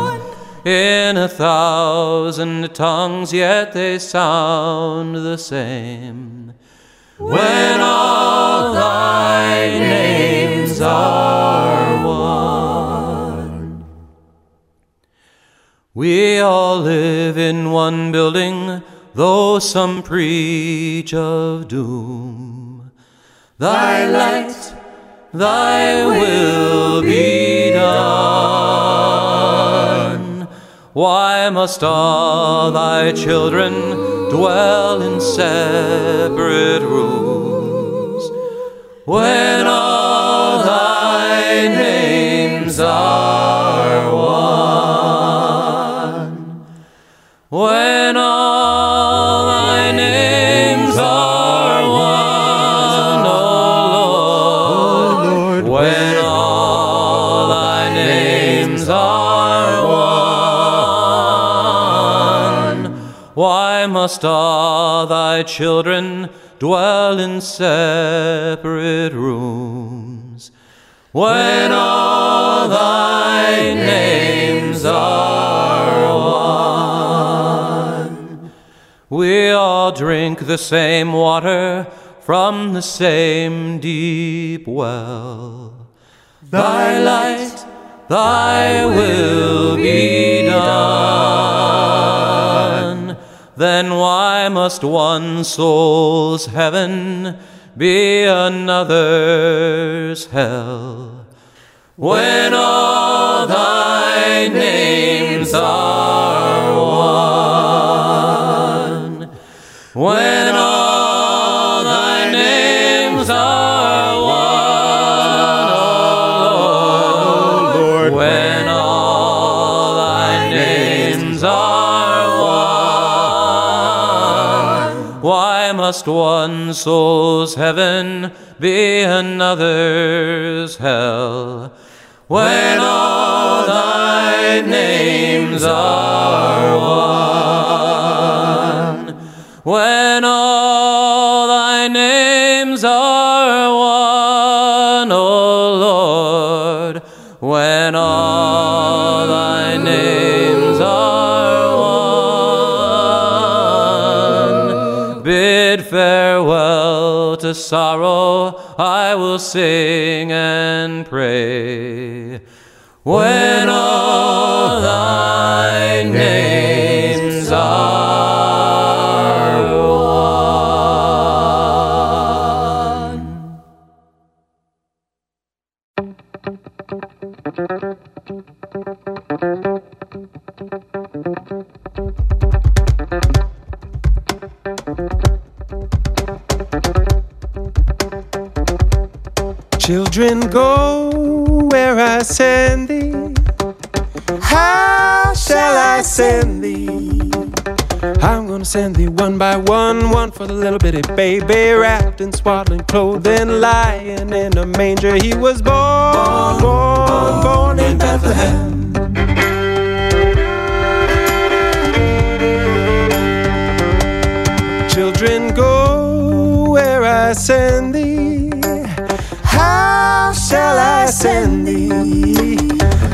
one. In a thousand tongues, yet they sound the same. When all thy names are We all live in one building, though some preach of doom. Thy light, thy will be done. Why must all thy children dwell in separate rooms when all thy names are must all thy children dwell in separate rooms when all thy names are one? We all drink the same water from the same deep well. Thy light, thy will be done. Then why must one soul's heaven be another's hell? When all thy names are one. When Must one soul's heaven be another's hell? When all thy names are one. When sorrow, I will sing and pray. When Send thee one by one, one for the little bitty baby wrapped in swaddling clothing, lying in a manger. He was born, born, born in Bethlehem. Children, go where I send thee. How shall I send thee?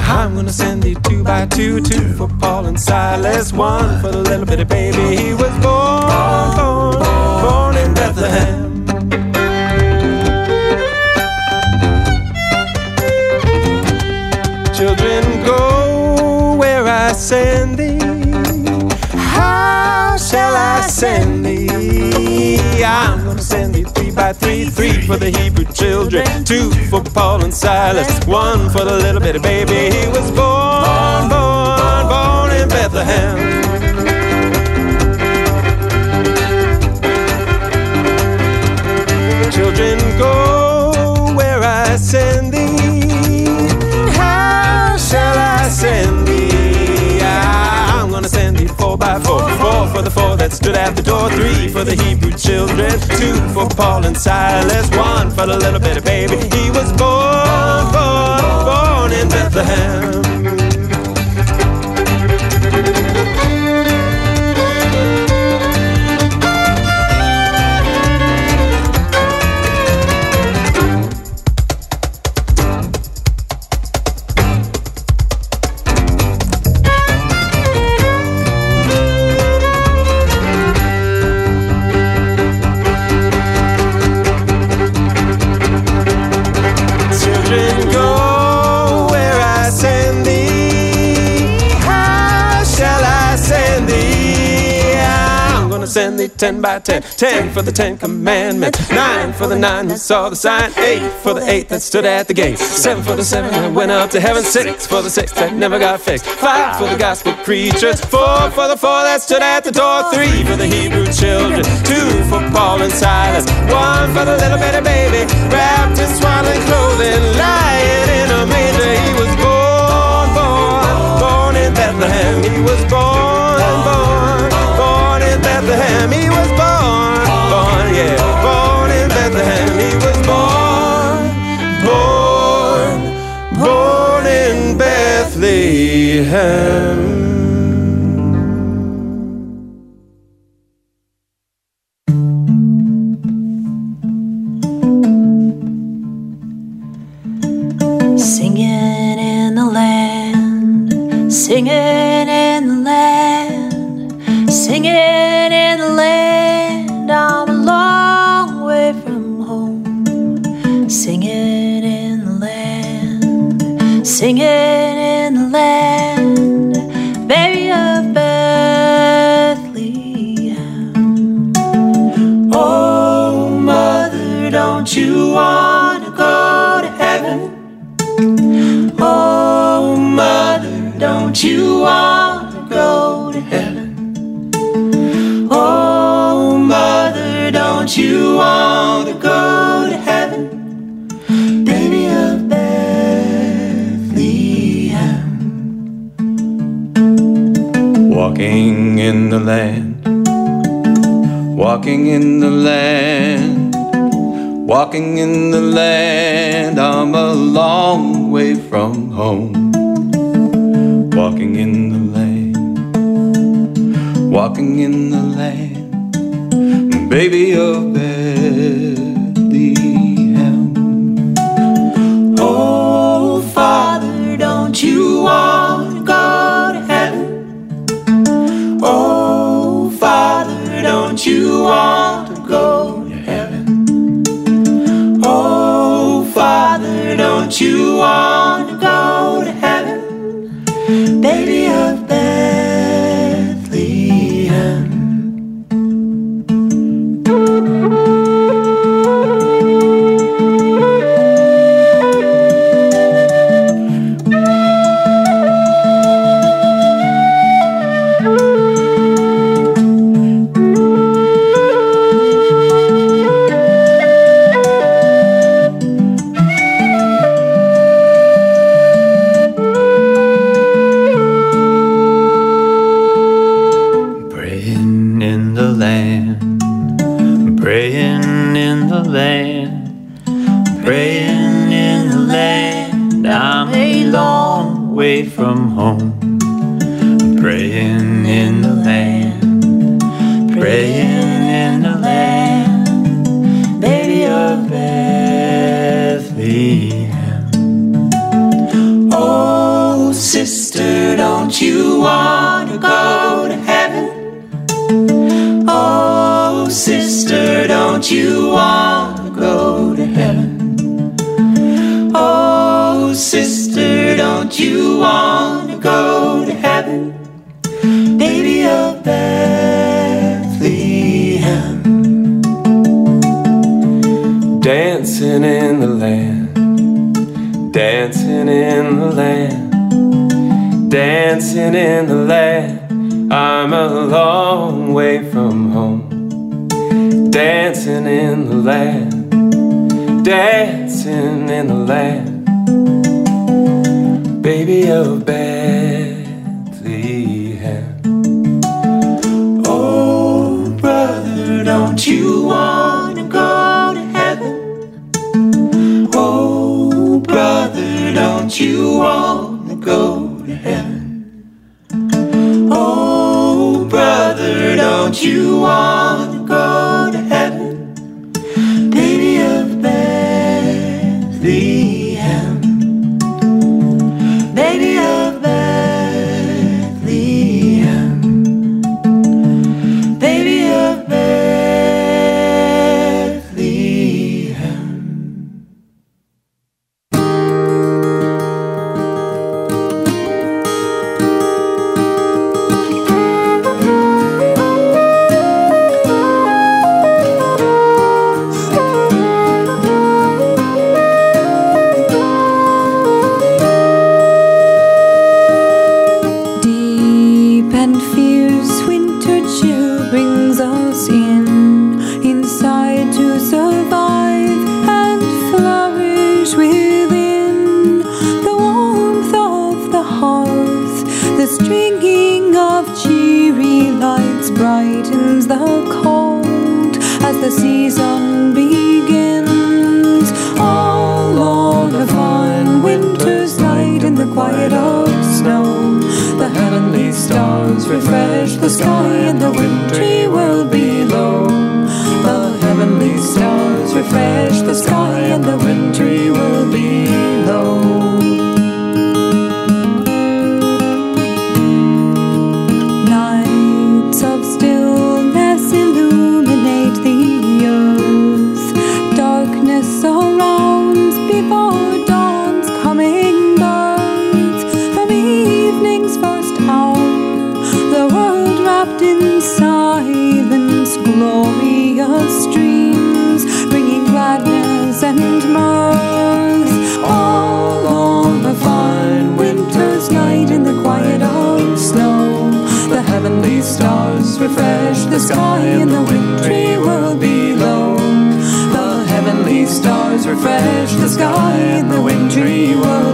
I'm gonna send thee two by two, two for Paul and Silas, one for the little bitty baby. He was born, born, born in Bethlehem. Children, go where I send thee. How shall I send thee? I'm three, for the Hebrew children, two for Paul and Silas, one for the little bitty baby. He was born, born, born in Bethlehem. Children, go where I send four by four. Four for the four that stood at the door. Three for the Hebrew children. Two for Paul and Silas. One for the little baby. He was born, born, born in Bethlehem. Ten by ten. Ten for the Ten Commandments. Nine for the nine that saw the sign. Eight for the eight that stood at the gate. Seven for the seven that went up to heaven. Six for the six that never got fixed. Five for the gospel preachers. Four for the four that stood at the door. Three for the Hebrew children. Two for Paul and Silas. One for the little bitty baby wrapped in swaddling clothing, lying in a manger. He was born, born, born in Bethlehem. He was born, Bethlehem. You want to go to heaven? Baby of Bethlehem. Walking in the land, walking in the land, walking in the land. I'm a long way from home. Walking in the land, walking in the land, baby of don't You want to go to heaven? Oh, sister, don't you want to go to heaven? Oh, sister, don't you want to go to heaven? Baby of Bethlehem. Dancing in the land, dancing in the land Dancing in the land, I'm a long way from home. Dancing in the land, dancing in the land. Baby of Bethlehem. Oh, brother, don't you wanna go to heaven? Oh, brother, don't you wanna go? you are refresh the sky and the wind. sky and the wintry world below. The heavenly stars refresh the sky in the wintry world.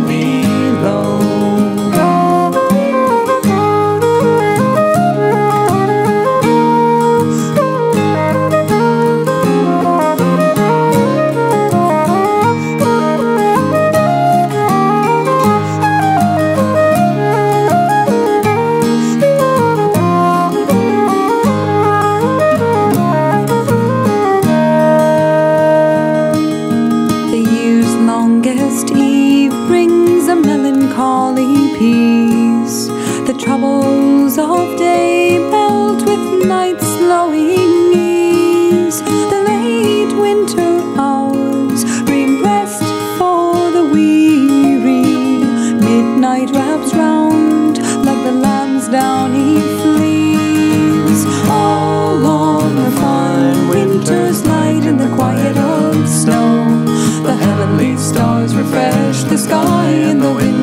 joy in the wind.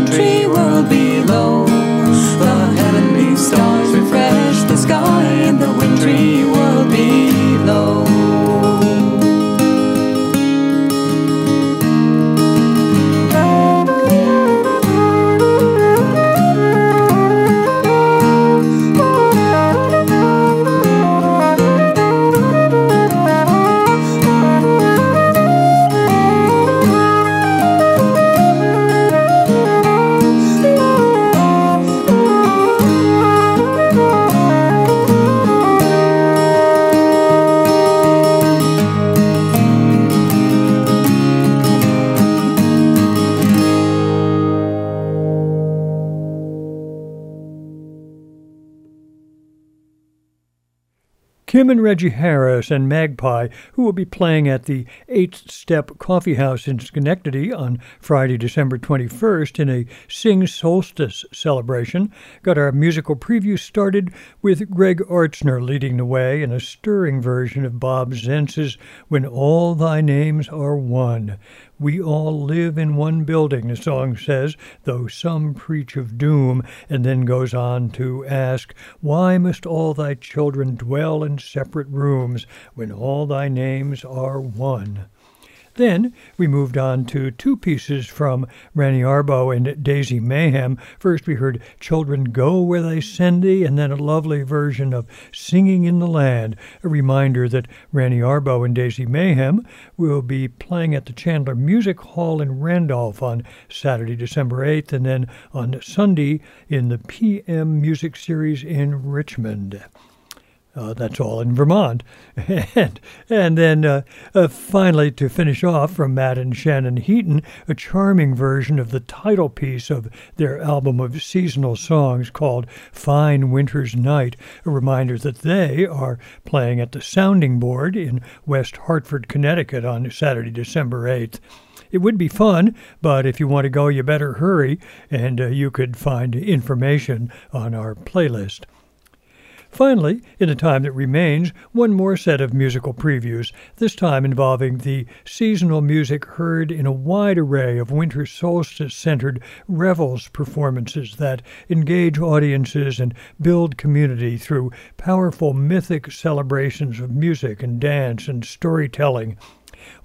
Reggie Harris and Magpie, who will be playing at the Eighth Step Coffee House in Schenectady on Friday, December 21st in a Sing Solstice celebration, got our musical preview started with Greg Artzner leading the way in a stirring version of Bob Zentz's When All Thy Names Are One. We all live in one building, the song says, though some preach of doom, and then goes on to ask, Why must all thy children dwell in separate rooms when all thy names are one? Then we moved on to two pieces from Rani Arbo and Daisy Mayhem. First, we heard Children Go Where They Send Thee, and then a lovely version of Singing in the Land, a reminder that Rani Arbo and Daisy Mayhem will be playing at the Chandler Music Hall in Randolph on Saturday, December 8th, and then on Sunday in the PM Music Series in Richmond. Uh, that's all in Vermont. and, and then uh, uh, finally, to finish off from Matt and Shannon Heaton, a charming version of the title piece of their album of seasonal songs called Fine Winter's Night, a reminder that they are playing at the Sounding Board in West Hartford, Connecticut on Saturday, December 8th. It would be fun, but if you want to go, you better hurry, and uh, you could find information on our playlist. Finally, in the time that remains, one more set of musical previews, this time involving the seasonal music heard in a wide array of winter solstice centered revels performances that engage audiences and build community through powerful mythic celebrations of music and dance and storytelling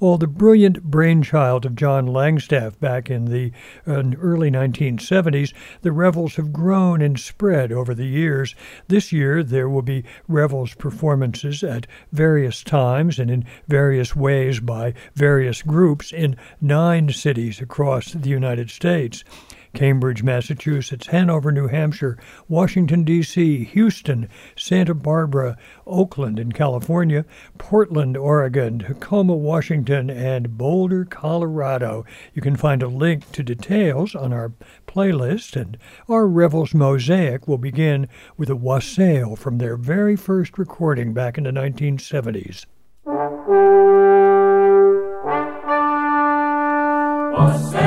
all the brilliant brainchild of John Langstaff back in the uh, early 1970s, the revels have grown and spread over the years. This year, there will be revels performances at various times and in various ways by various groups in nine cities across the United States. Cambridge, Massachusetts, Hanover, New Hampshire, Washington, D.C., Houston, Santa Barbara, Oakland in California, Portland, Oregon, Tacoma, Washington, and Boulder, Colorado. You can find a link to details on our playlist, and our Revels Mosaic will begin with a wassail from their very first recording back in the 1970s. Wassail.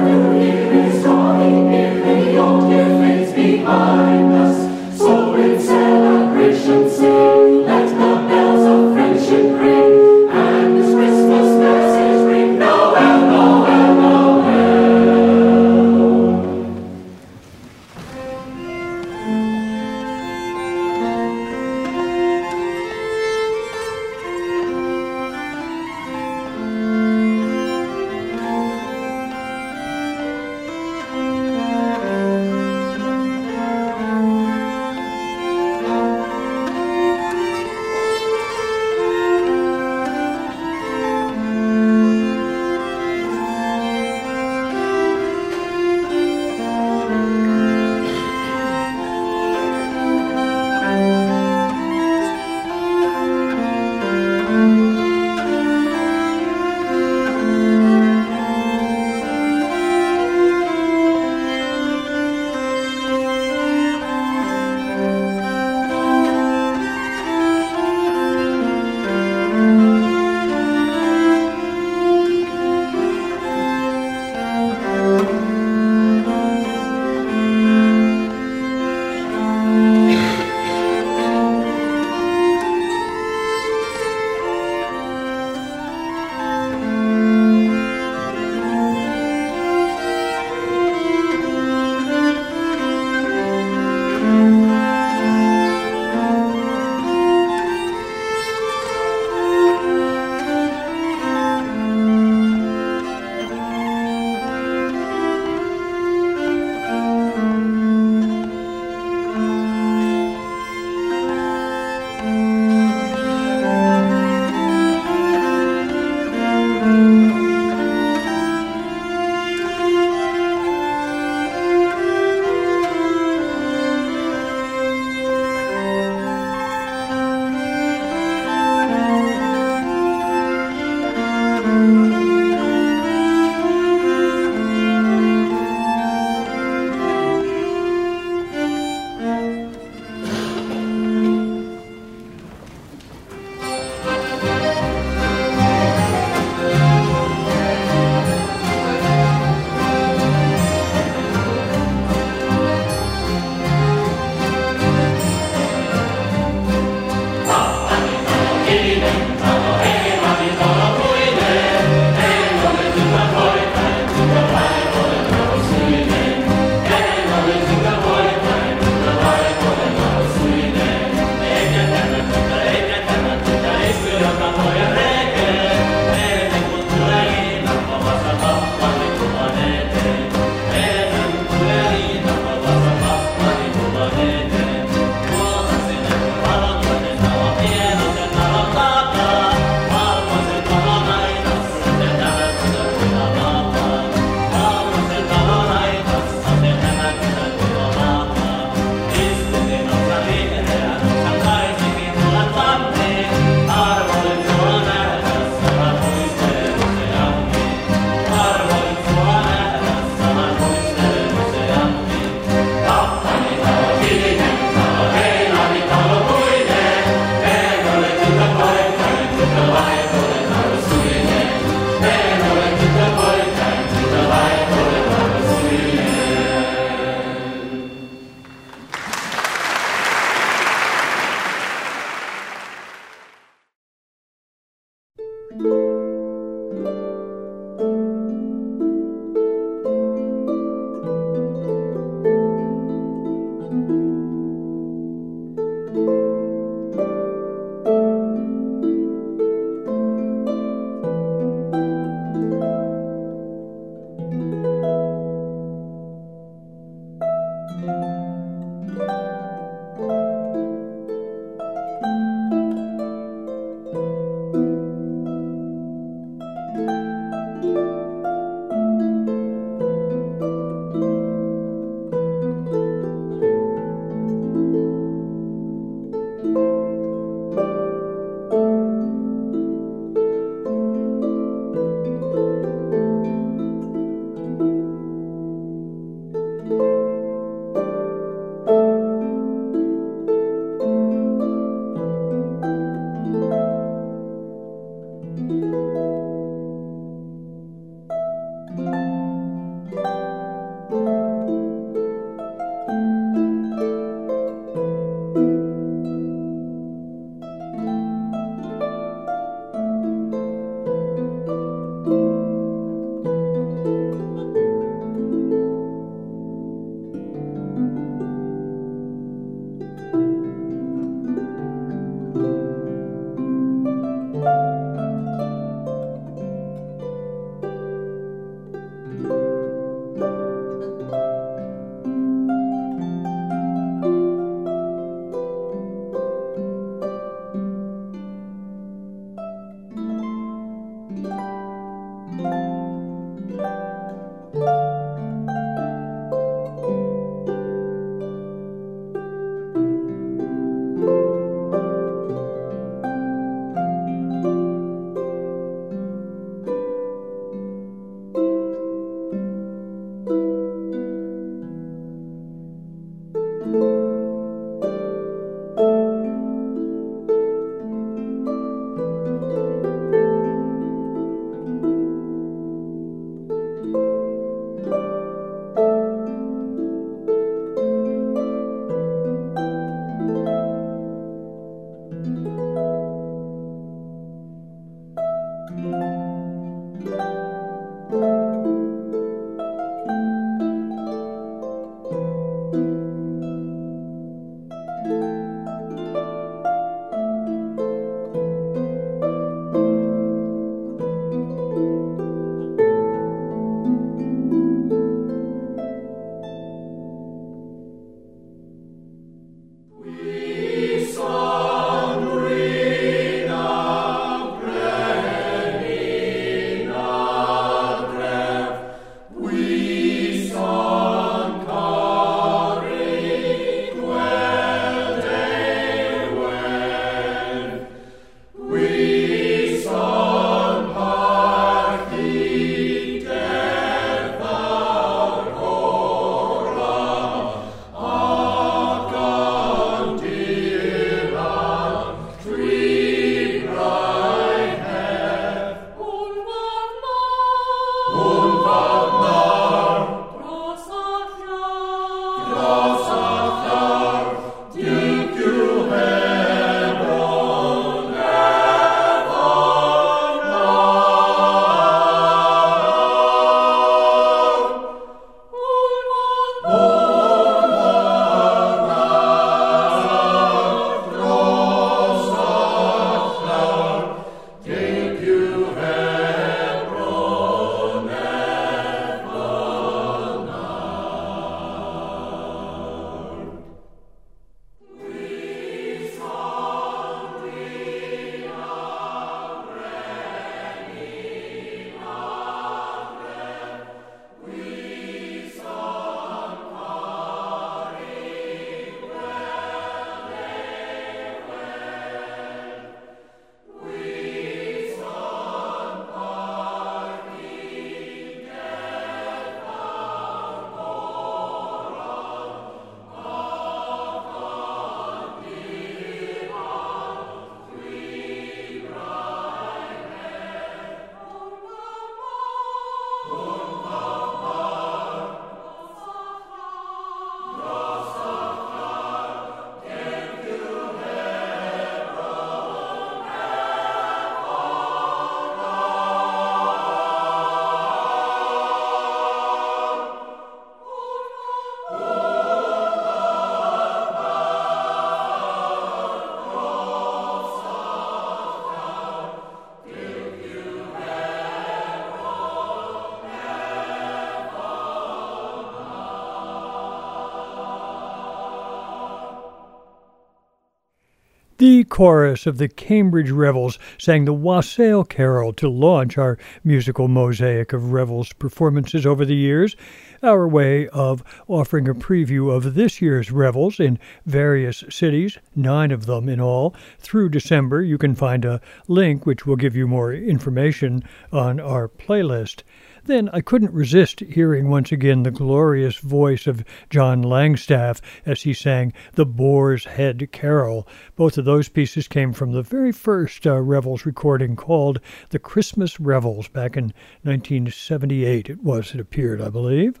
The chorus of the Cambridge Revels sang the Wassail Carol to launch our musical mosaic of Revels performances over the years, our way of offering a preview of this year's Revels in various cities, nine of them in all. Through December, you can find a link which will give you more information on our playlist. Then I couldn't resist hearing once again the glorious voice of John Langstaff as he sang the Boar's Head Carol. Both of those pieces came from the very first uh, Revels recording called The Christmas Revels back in 1978. It was, it appeared, I believe.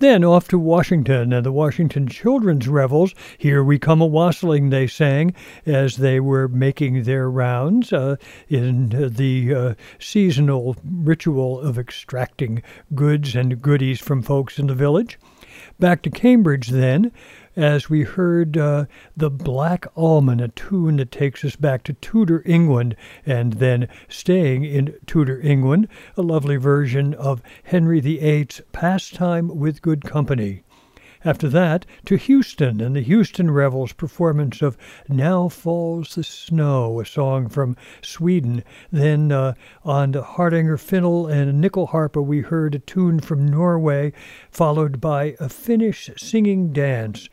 Then off to Washington and the Washington Children's Revels. Here we come a wassailing, they sang as they were making their rounds uh, in the uh, seasonal ritual of extracting goods and goodies from folks in the village. Back to Cambridge then, as we heard uh, the Black Almain, a tune that takes us back to Tudor England and then staying in Tudor England, a lovely version of Henry VIII's Pastime with Good Company. After that, to Houston and the Houston Revels performance of Now Falls the Snow, a song from Sweden. Then uh, on the Hardanger Fiddle and Nyckelharpa, we heard a tune from Norway, followed by a Finnish singing dance.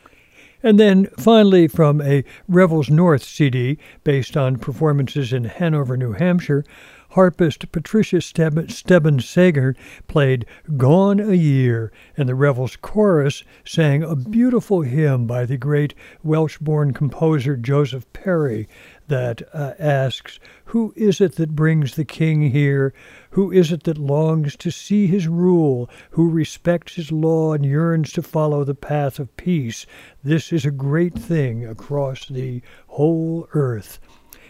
And then finally, from a Revels North CD based on performances in Hanover, New Hampshire, harpist Patricia Steben Sager played Gone a Year, and the Revels chorus sang a beautiful hymn by the great Welsh born composer Joseph Parry that uh, asks, Who is it that brings the king here? Who is it that longs to see his rule? Who respects his law and yearns to follow the path of peace? This is a great thing across the whole earth.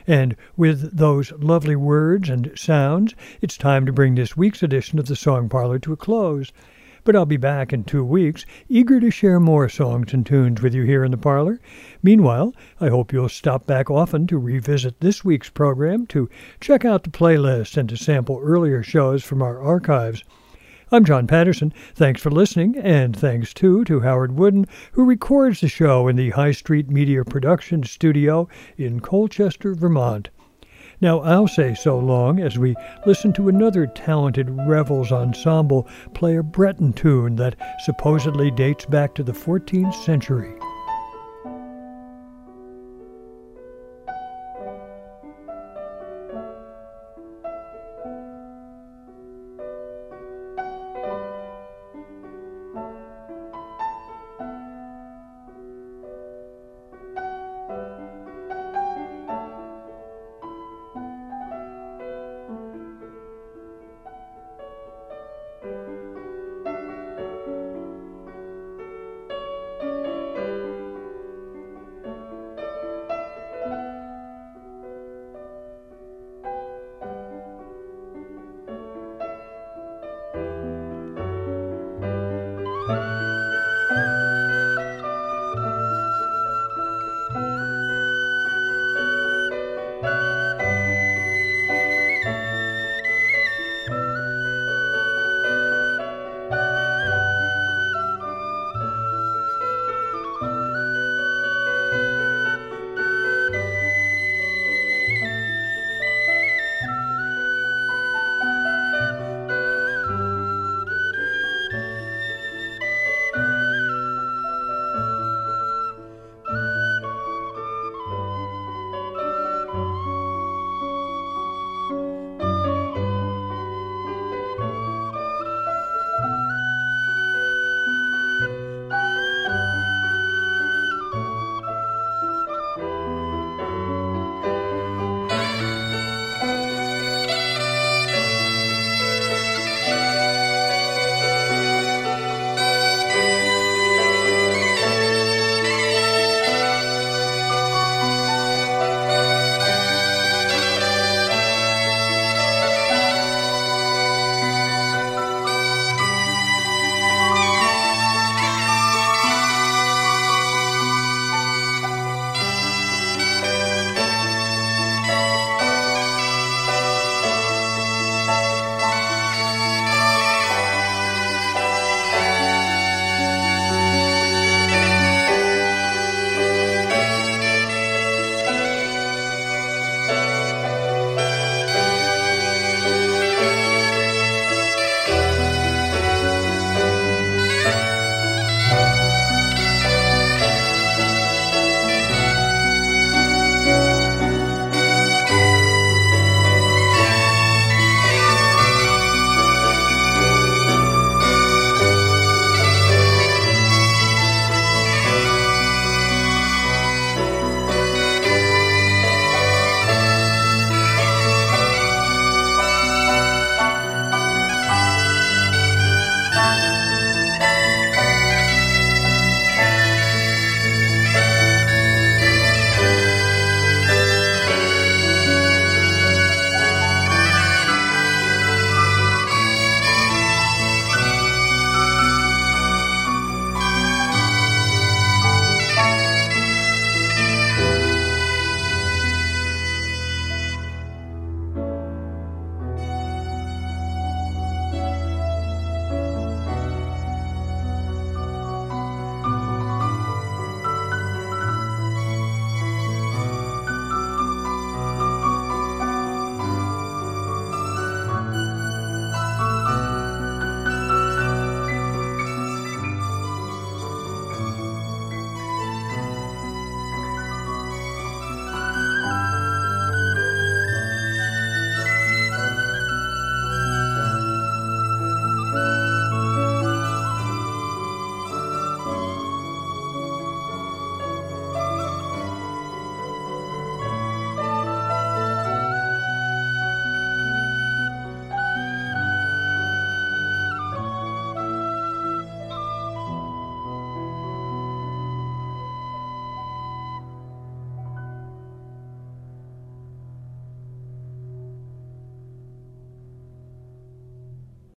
And with those lovely words and sounds, it's time to bring this week's edition of the Song Parlor to a close. But I'll be back in two weeks, eager to share more songs and tunes with you here in the parlor. Meanwhile, I hope you'll stop back often to revisit this week's program, to check out the playlist, and to sample earlier shows from our archives. I'm John Patterson. Thanks for listening, and thanks too to Howard Wooden, who records the show in the High Street Media Production Studio in Colchester, Vermont. Now I'll say so long as we listen to another talented Revels ensemble play a Breton tune that supposedly dates back to the 14th century.